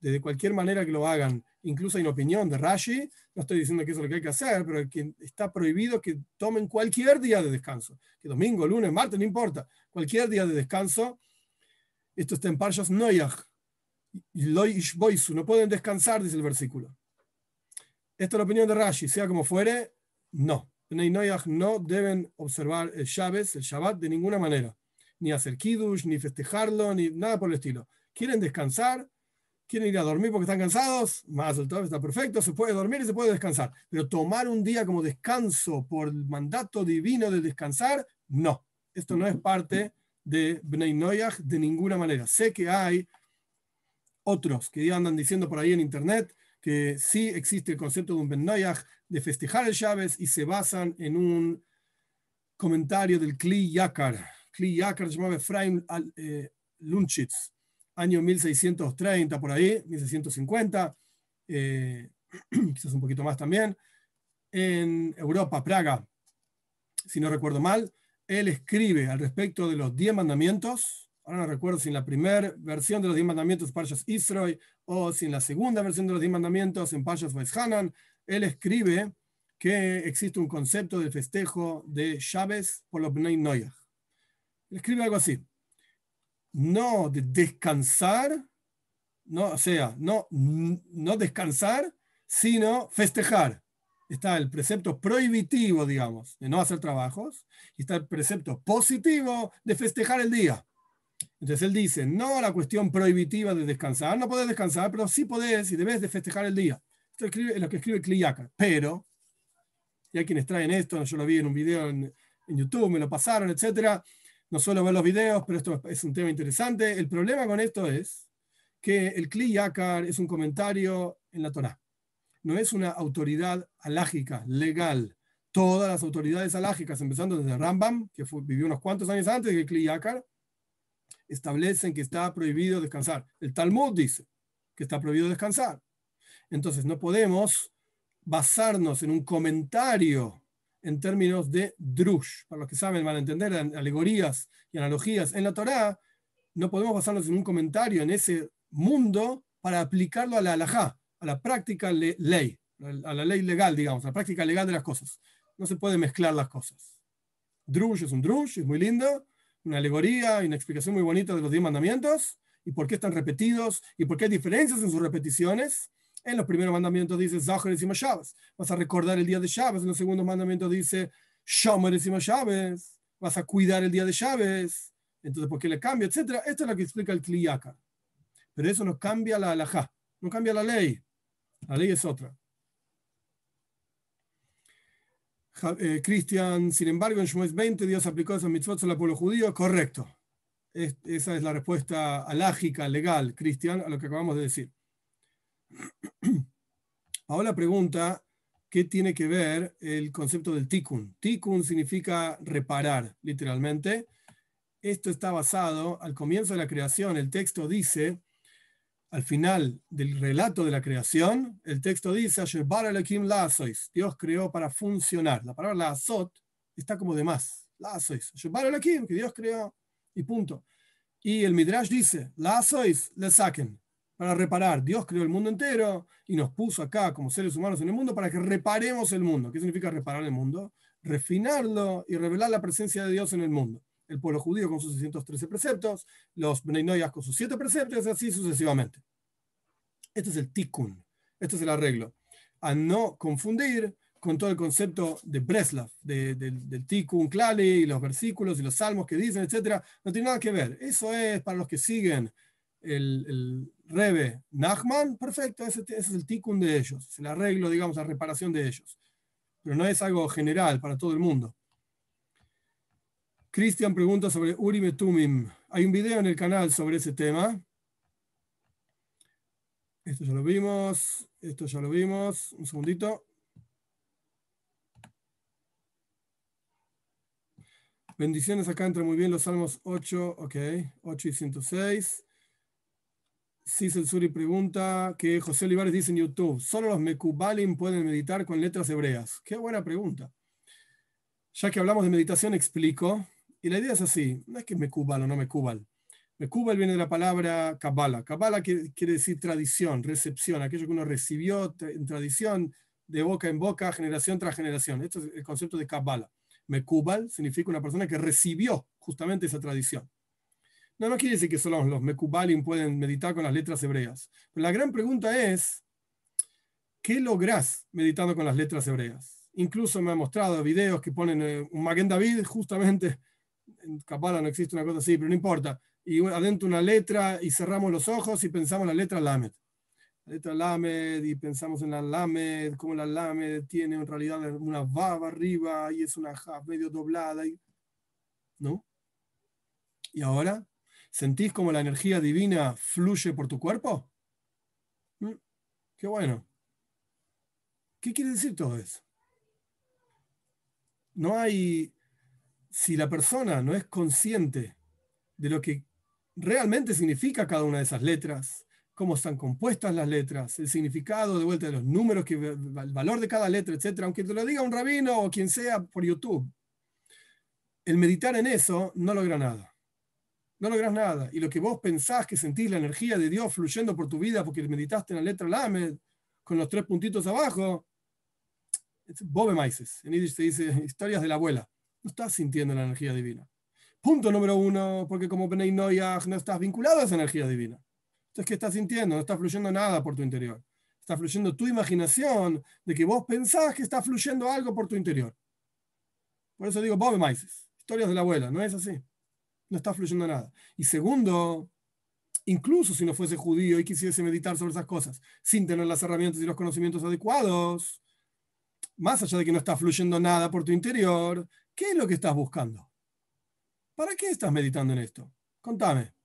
de cualquier manera que lo hagan. Incluso una opinión de Rashi, no estoy diciendo que eso es lo que hay que hacer, pero que está prohibido que tomen cualquier día de descanso, que domingo, lunes, martes, no importa, cualquier día de descanso. Esto está en Parshas Noyah. No pueden descansar, dice el versículo. Esta es la opinión de Rashi, sea como fuere, no. no deben observar el Shabbat, el Shabbat de ninguna manera, ni hacer kiddush, ni festejarlo, ni nada por el estilo. ¿Quieren descansar? ¿Quieren ir a dormir porque están cansados? Más el todo está perfecto, se puede dormir y se puede descansar. Pero tomar un día como descanso por el mandato divino de descansar, no. Esto no es parte de Bnei Noyach de ninguna manera. Sé que hay otros que andan diciendo por ahí en internet que sí existe el concepto de un Ben de festejar el Shabbat y se basan en un comentario del Kli Yakar. Kli Yakar se llamaba Efraim eh, Lunchitz, año 1630 por ahí, 1650, eh, *clears throat* quizás un poquito más también, en Europa, Praga, si no recuerdo mal. Él escribe al respecto de los diez mandamientos, ahora no recuerdo si en la primera versión de los diez mandamientos, Parshas Israel, o si en la segunda versión de los diez mandamientos, en Parshas Hanan, él escribe que existe un concepto de festejo de Chávez por los Bnei Noyah. Escribe algo así. No de descansar, no, o sea, no, no descansar, sino festejar. Está el precepto prohibitivo, digamos, de no hacer trabajos, y está el precepto positivo de festejar el día. Entonces él dice, no la cuestión prohibitiva de descansar, no podés descansar, pero sí podés y debes de festejar el día. Esto es lo que escribe Kliyaka. Pero, y hay quienes traen esto, yo lo vi en un video en, YouTube, me lo pasaron, etc. No suelo ver los videos, pero esto es un tema interesante. El problema con esto es que el Kliyakar es un comentario en la Torah. No es una autoridad alágica, legal. Todas las autoridades alágicas, empezando desde Rambam, que vivió unos cuantos años antes de Kliyakar, establecen que está prohibido descansar. El Talmud dice que está prohibido descansar. Entonces no podemos basarnos en un comentario en términos de drush. Para los que saben, van a entender alegorías y analogías en la Torá. No podemos basarnos en un comentario en ese mundo para aplicarlo a la halajá, a la práctica ley, a la ley legal, digamos, a la práctica legal de las cosas. No se puede mezclar las cosas. Drush es un drush, es muy lindo, una alegoría y una explicación muy bonita de los diez mandamientos y por qué están repetidos y por qué hay diferencias en sus repeticiones. En los primeros mandamientos dice Zahar encima Shabbat. Vas a recordar el día de Shabbat. En los segundos mandamientos dice Shomer encima Shabbat. Vas a cuidar el día de Shabbat. Entonces, ¿por qué le cambia? Etcétera. Esto es lo que explica el Kliyaka. Pero eso no cambia la halajá. No cambia la ley. La ley es otra. Eh, Cristian, sin embargo, en Shmoes 20 Dios aplicó esa mitzvot al pueblo judío. Correcto. esa es la respuesta alágica, legal, cristiana, a lo que acabamos de decir. *clears throat* Ahora pregunta, ¿qué tiene que ver el concepto del tikkun? Tikkun significa reparar, literalmente. Esto está basado al comienzo de la creación. El texto dice, al final del relato de la creación, el texto dice, Dios creó para funcionar. La palabra azot está como de más. que Dios creó y punto. Y el Midrash dice, la sois, le saquen, para reparar. Dios creó el mundo entero y nos puso acá como seres humanos en el mundo para que reparemos el mundo. ¿Qué significa reparar el mundo? Refinarlo y revelar la presencia de Dios en el mundo. El pueblo judío con sus 613 preceptos, los Bnei con sus 7 preceptos y así sucesivamente. Este es el tikkun, este es el arreglo. A no confundir con todo el concepto de Breslav, del Tikkun Klali, y los versículos y los salmos que dicen, etc. No tiene nada que ver. Eso es para los que siguen el Rebe Nachman, perfecto, ese, es el Tikkun de ellos, es el arreglo, digamos, la reparación de ellos. Pero no es algo general para todo el mundo. Cristian pregunta sobre Urim et Tumim. Hay un video en el canal sobre ese tema. Esto ya lo vimos. Esto ya lo vimos. Un segundito. Bendiciones, acá entra muy bien los Salmos 8, ok, 8 y 106. Cecil Suri pregunta que José Olivares dice en YouTube, solo los Mekubalim pueden meditar con letras hebreas. Qué buena pregunta. Ya que hablamos de meditación, explico. Y la idea es así, no es que Mekubal o no Mekubal. Mekubal viene de la palabra Kabbalah. Kabbalah quiere, decir tradición, recepción, aquello que uno recibió en tradición, de boca en boca, generación tras generación. Esto es el concepto de Kabbalah. Mekubal significa una persona que recibió justamente esa tradición. No, no quiere decir que solo los Mekubalim pueden meditar con las letras hebreas. Pero la gran pregunta es, ¿qué lográs meditando con las letras hebreas? Incluso me ha mostrado videos que ponen eh, un Maguen David, justamente, en Kabbalah no existe una cosa así, pero no importa. Y adentro una letra y cerramos los ojos y pensamos la letra Lamed la letra Lamed y pensamos en la Lamed, como la Lamed tiene en realidad una baba arriba y es una ja medio doblada. Y, ¿No? ¿Y ahora? ¿Sentís como la energía divina fluye por tu cuerpo? ¿Mm? Qué bueno. ¿Qué quiere decir todo eso? No hay, si la persona no es consciente de lo que realmente significa cada una de esas letras, cómo están compuestas las letras, el significado de vuelta de los números, que, el valor de cada letra, etc. Aunque te lo diga un rabino o quien sea por YouTube, el meditar en eso no logra nada. No logras nada. Y lo que vos pensás que sentís la energía de Dios fluyendo por tu vida porque meditaste en la letra Lamed con los tres puntitos abajo, es Bobe Maises. En Yiddish se dice historias de la abuela. No estás sintiendo la energía divina. Punto número uno, porque como Benei no estás vinculado a esa energía divina. Entonces, ¿qué estás sintiendo? No está fluyendo nada por tu interior. Está fluyendo tu imaginación de que vos pensás que está fluyendo algo por tu interior. Por eso digo, Bob Maises, historias de la abuela, no es así. No está fluyendo nada. Y segundo, incluso si no fuese judío y quisiese meditar sobre esas cosas sin tener las herramientas y los conocimientos adecuados, más allá de que no está fluyendo nada por tu interior, ¿qué es lo que estás buscando? ¿Para qué estás meditando en esto? Contame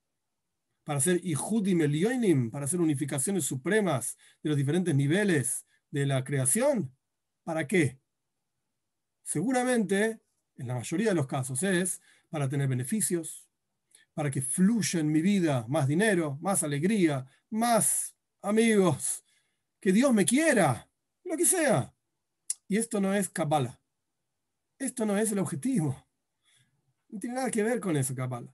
para hacer Ihudim Elioinim, para hacer unificaciones supremas de los diferentes niveles de la creación. ¿Para qué? Seguramente, en la mayoría de los casos, es para tener beneficios, para que fluya en mi vida más dinero, más alegría, más amigos, que Dios me quiera, lo que sea. Y esto no es Kabbalah. Esto no es el objetivo. No tiene nada que ver con eso, Kabbalah.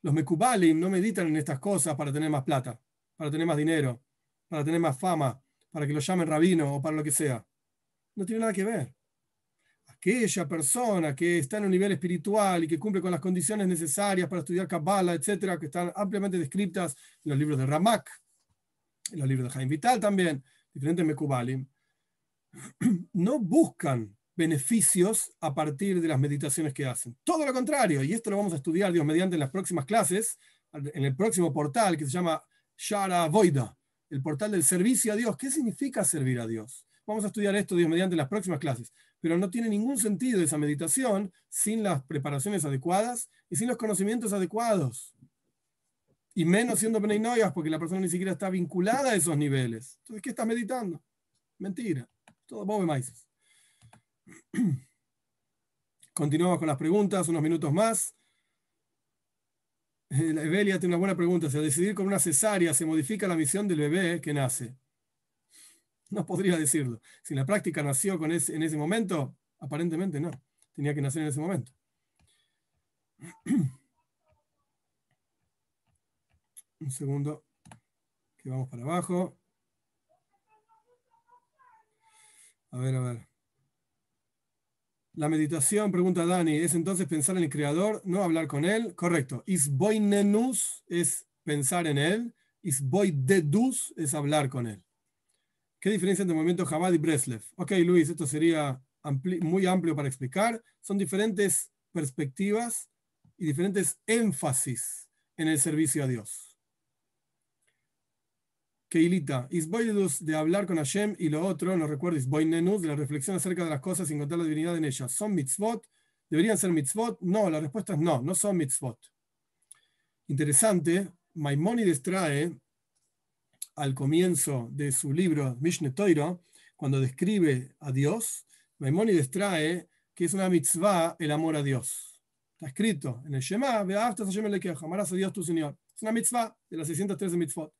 Los Mekubalim no meditan en estas cosas para tener más plata, para tener más dinero, para tener más fama, para que lo llamen rabino o para lo que sea. No tiene nada que ver. Aquella persona que está en un nivel espiritual y que cumple con las condiciones necesarias para estudiar Kabbalah, etcétera, que están ampliamente descritas en los libros de Ramak, en los libros de Jaime Vital también, diferentes Mekubalim, *clears throat* no buscan beneficios a partir de las meditaciones que hacen. Todo lo contrario, y esto lo vamos a estudiar, Dios, mediante las próximas clases, en el próximo portal que se llama Shara Voida, el portal del servicio a Dios. ¿Qué significa servir a Dios? Vamos a estudiar esto, Dios, mediante las próximas clases. Pero no tiene ningún sentido esa meditación sin las preparaciones adecuadas y sin los conocimientos adecuados. Y menos siendo Bnei porque la persona ni siquiera está vinculada a esos niveles. Entonces, ¿qué estás meditando? Mentira. Todo bobe maíz. *clears throat* Continuamos con las preguntas, unos minutos más. Eh, Evelia tiene una buena pregunta. Si al decidir con una cesárea se modifica la misión del bebé que nace. *laughs* No podría decirlo. Si la práctica nació con ese, en ese momento, aparentemente no. Tenía que nacer en ese momento. *clears throat* Un segundo, que vamos para abajo. A ver, a ver. La meditación, pregunta Dani, es entonces pensar en el creador, no hablar con él. Correcto. Isboinenus es pensar en él. Isboidedus es hablar con él. ¿Qué diferencia entre el movimiento Chabad y Breslev? Ok, Luis, esto sería muy amplio para explicar. Son diferentes perspectivas y diferentes énfasis en el servicio a Dios. Keilita, Isboidus de hablar con Hashem y lo otro, no recuerdo, Isboinenus de la reflexión acerca de las cosas sin contar la divinidad en ellas. ¿Son mitzvot? ¿Deberían ser mitzvot? No, la respuesta es no, no son mitzvot. Interesante, Maimónides trae al comienzo de su libro Mishne Toiro, cuando describe a Dios, Maimónides trae que es una mitzvah el amor a Dios. Está escrito en el Shema, amarás a Dios tu Señor. Es una mitzvah de las 613 mitzvot.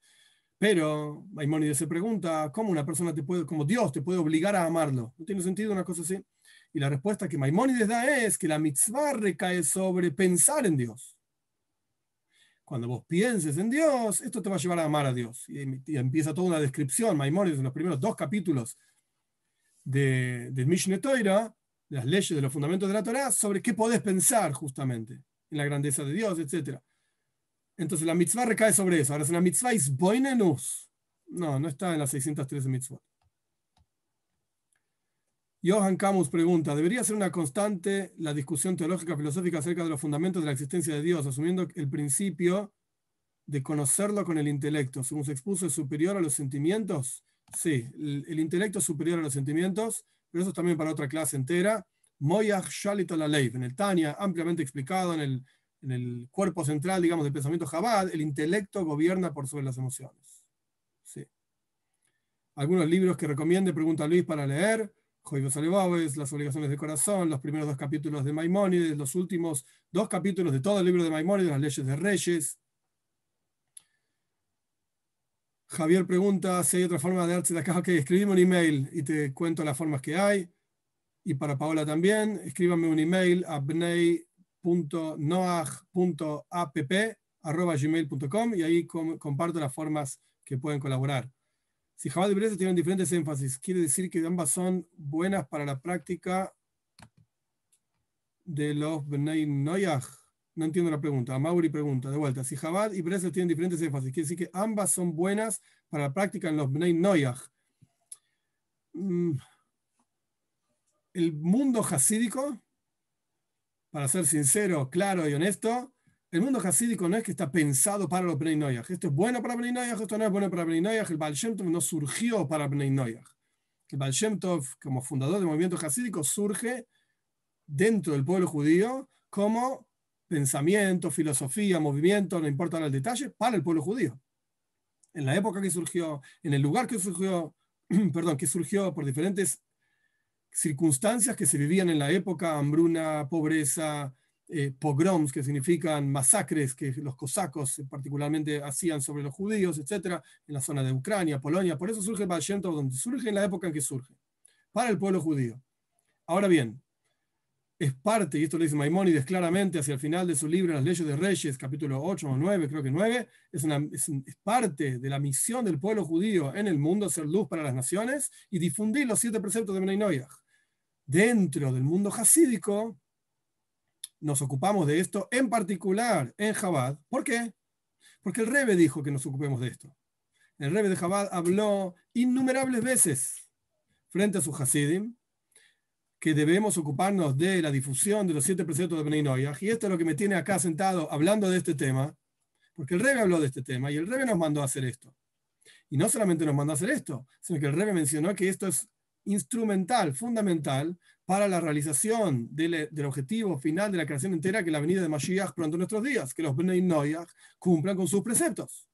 Pero Maimónides se pregunta, ¿cómo una persona te puede, como Dios te puede obligar a amarlo? ¿No tiene sentido una cosa así? Y la respuesta que Maimónides da es que la mitzvah recae sobre pensar en Dios. Cuando vos pienses en Dios, esto te va a llevar a amar a Dios. Y, empieza toda una descripción, Maimónides, en los primeros dos capítulos de, de Mishneh Torah, de las leyes de los fundamentos de la Torah, sobre qué podés pensar justamente en la grandeza de Dios, etcétera. Entonces la mitzvah recae sobre eso. Ahora, es una mitzvah es boinenus. No, no está en las 613 mitzvot. Johan Camus pregunta, ¿debería ser una constante la discusión teológica filosófica acerca de los fundamentos de la existencia de Dios, asumiendo el principio de conocerlo con el intelecto? Según se expuso, ¿es superior a los sentimientos? Sí, el, intelecto es superior a los sentimientos, pero eso es también para otra clase entera. Moyach Shalit la ley, en el Tania, ampliamente explicado en el en el cuerpo central, digamos, del pensamiento Jabad, el intelecto gobierna por sobre las emociones. Sí. Algunos libros que recomiende, pregunta Luis, para leer. Joibos Alebábez, Las obligaciones del corazón, los primeros dos capítulos de Maimónides, los últimos dos capítulos de todo el libro de Maimónides, las leyes de reyes. Javier pregunta si hay otra forma de darse la caja. que escribime un email y te cuento las formas que hay. Y para Paola también, escríbame un email a bnei gmail.com y ahí comparto las formas que pueden colaborar. Si Jabal y Bresa tienen diferentes énfasis, quiere decir que ambas son buenas para la práctica de los Bnei Noyach. No entiendo la pregunta. Mauri pregunta, de vuelta. Si Jabal y Bresa tienen diferentes énfasis, quiere decir que ambas son buenas para la práctica en los Bnei Noyach. Mm. El mundo hasídico para ser sincero, claro y honesto, el mundo hasídico no es que está pensado para los Bnei Noyach. Esto es bueno para Bnei Noyach, esto no es bueno para Bnei Noyach. El Baal Shem Tov no surgió para Bnei Noyach. El Baal Shem Tov, como fundador del movimiento hasídico, surge dentro del pueblo judío como pensamiento, filosofía, movimiento, no importa el detalle, para el pueblo judío. En la época que surgió, en el lugar que surgió, *clears throat* perdón, que surgió por diferentes circunstancias que se vivían en la época, hambruna, pobreza, eh, pogroms, que significan masacres que los cosacos particularmente hacían sobre los judíos, etc., en la zona de Ucrania, Polonia. Por eso surge Baal donde surge en la época en que surge, para el pueblo judío. Ahora bien, es parte, y esto lo dice Maimónides claramente hacia el final de su libro Las leyes de Reyes, capítulo 8 o 9, creo que 9, es, una, parte de la misión del pueblo judío en el mundo, ser luz para las naciones y difundir los siete preceptos de Menei Dentro del mundo hasídico, nos ocupamos de esto, en particular en Jabad. ¿Por qué? Porque el Rebe dijo que nos ocupemos de esto. El Rebe de Jabad habló innumerables veces frente a su Hasidim que debemos ocuparnos de la difusión de los siete preceptos de Bnei Y esto es lo que me tiene acá sentado hablando de este tema, porque el Rebe habló de este tema y el Rebe nos mandó a hacer esto. Y no solamente nos mandó a hacer esto, sino que el Rebe mencionó que esto es instrumental, fundamental para la realización del, objetivo final de la creación entera, que la venida de Mashiach pronto en nuestros días, que los Bnei Noyach cumplan con sus preceptos.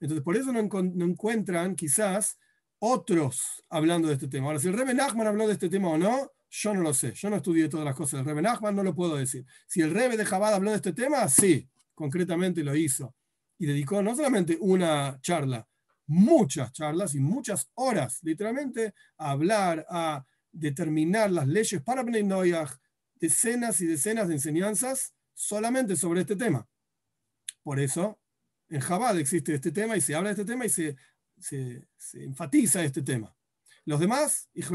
Entonces, por eso no, encuentran quizás otros hablando de este tema. Ahora, si el Rebe Nachman habló de este tema o no, yo no lo sé. Yo no estudié todas las cosas del Rebe Nachman, no lo puedo decir. Si el Rebe de Jabad habló de este tema, sí, concretamente lo hizo. Y dedicó no solamente una charla, muchas charlas y muchas horas, literalmente, a hablar, a determinar las leyes para Bnei Noyach, decenas y decenas de enseñanzas solamente sobre este tema. Por eso, en Jabad existe este tema y se habla de este tema y se, se, se enfatiza este tema. Los demás, ich.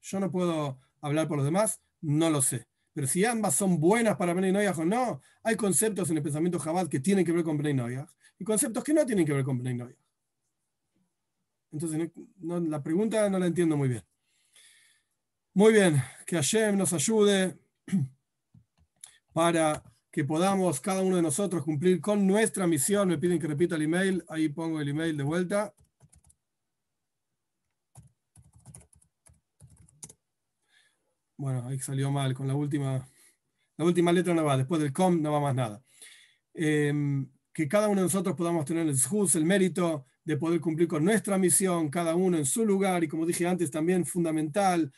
Yo no puedo hablar por los demás, no lo sé. Pero si ambas son buenas para Bnei Noyach o no, hay conceptos en el pensamiento Jabad que tienen que ver con Bnei Noyach y conceptos que no tienen que ver con Bnei Noyach. Entonces, la pregunta no la entiendo muy bien. Muy bien, que Hashem nos ayude para que podamos cada uno de nosotros cumplir con nuestra misión. Me piden que repita el email, ahí pongo el email de vuelta. Bueno, ahí salió mal con la última, la última letra no va, después del com no va más nada. Em, que cada uno de nosotros podamos tener el el mérito de poder cumplir con nuestra misión, cada uno en su lugar, y como dije antes, también fundamental,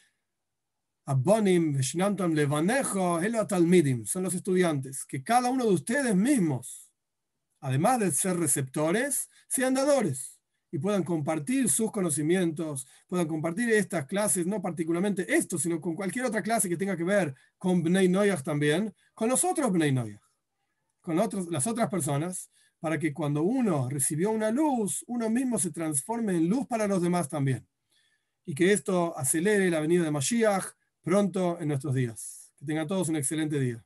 Abonim, Levanejo, Talmidim, son los estudiantes, que cada uno de ustedes mismos, además de ser receptores, sean dadores y puedan compartir sus conocimientos, puedan compartir estas clases, no particularmente esto, sino con cualquier otra clase que tenga que ver con Bnei Noyach también, con los otros Bnei Noyach, con otros, las otras personas, para que cuando uno recibió una luz, uno mismo se transforme en luz para los demás también. Y que esto acelere la venida de Mashiach pronto en nuestros días. Que tengan todos un excelente día.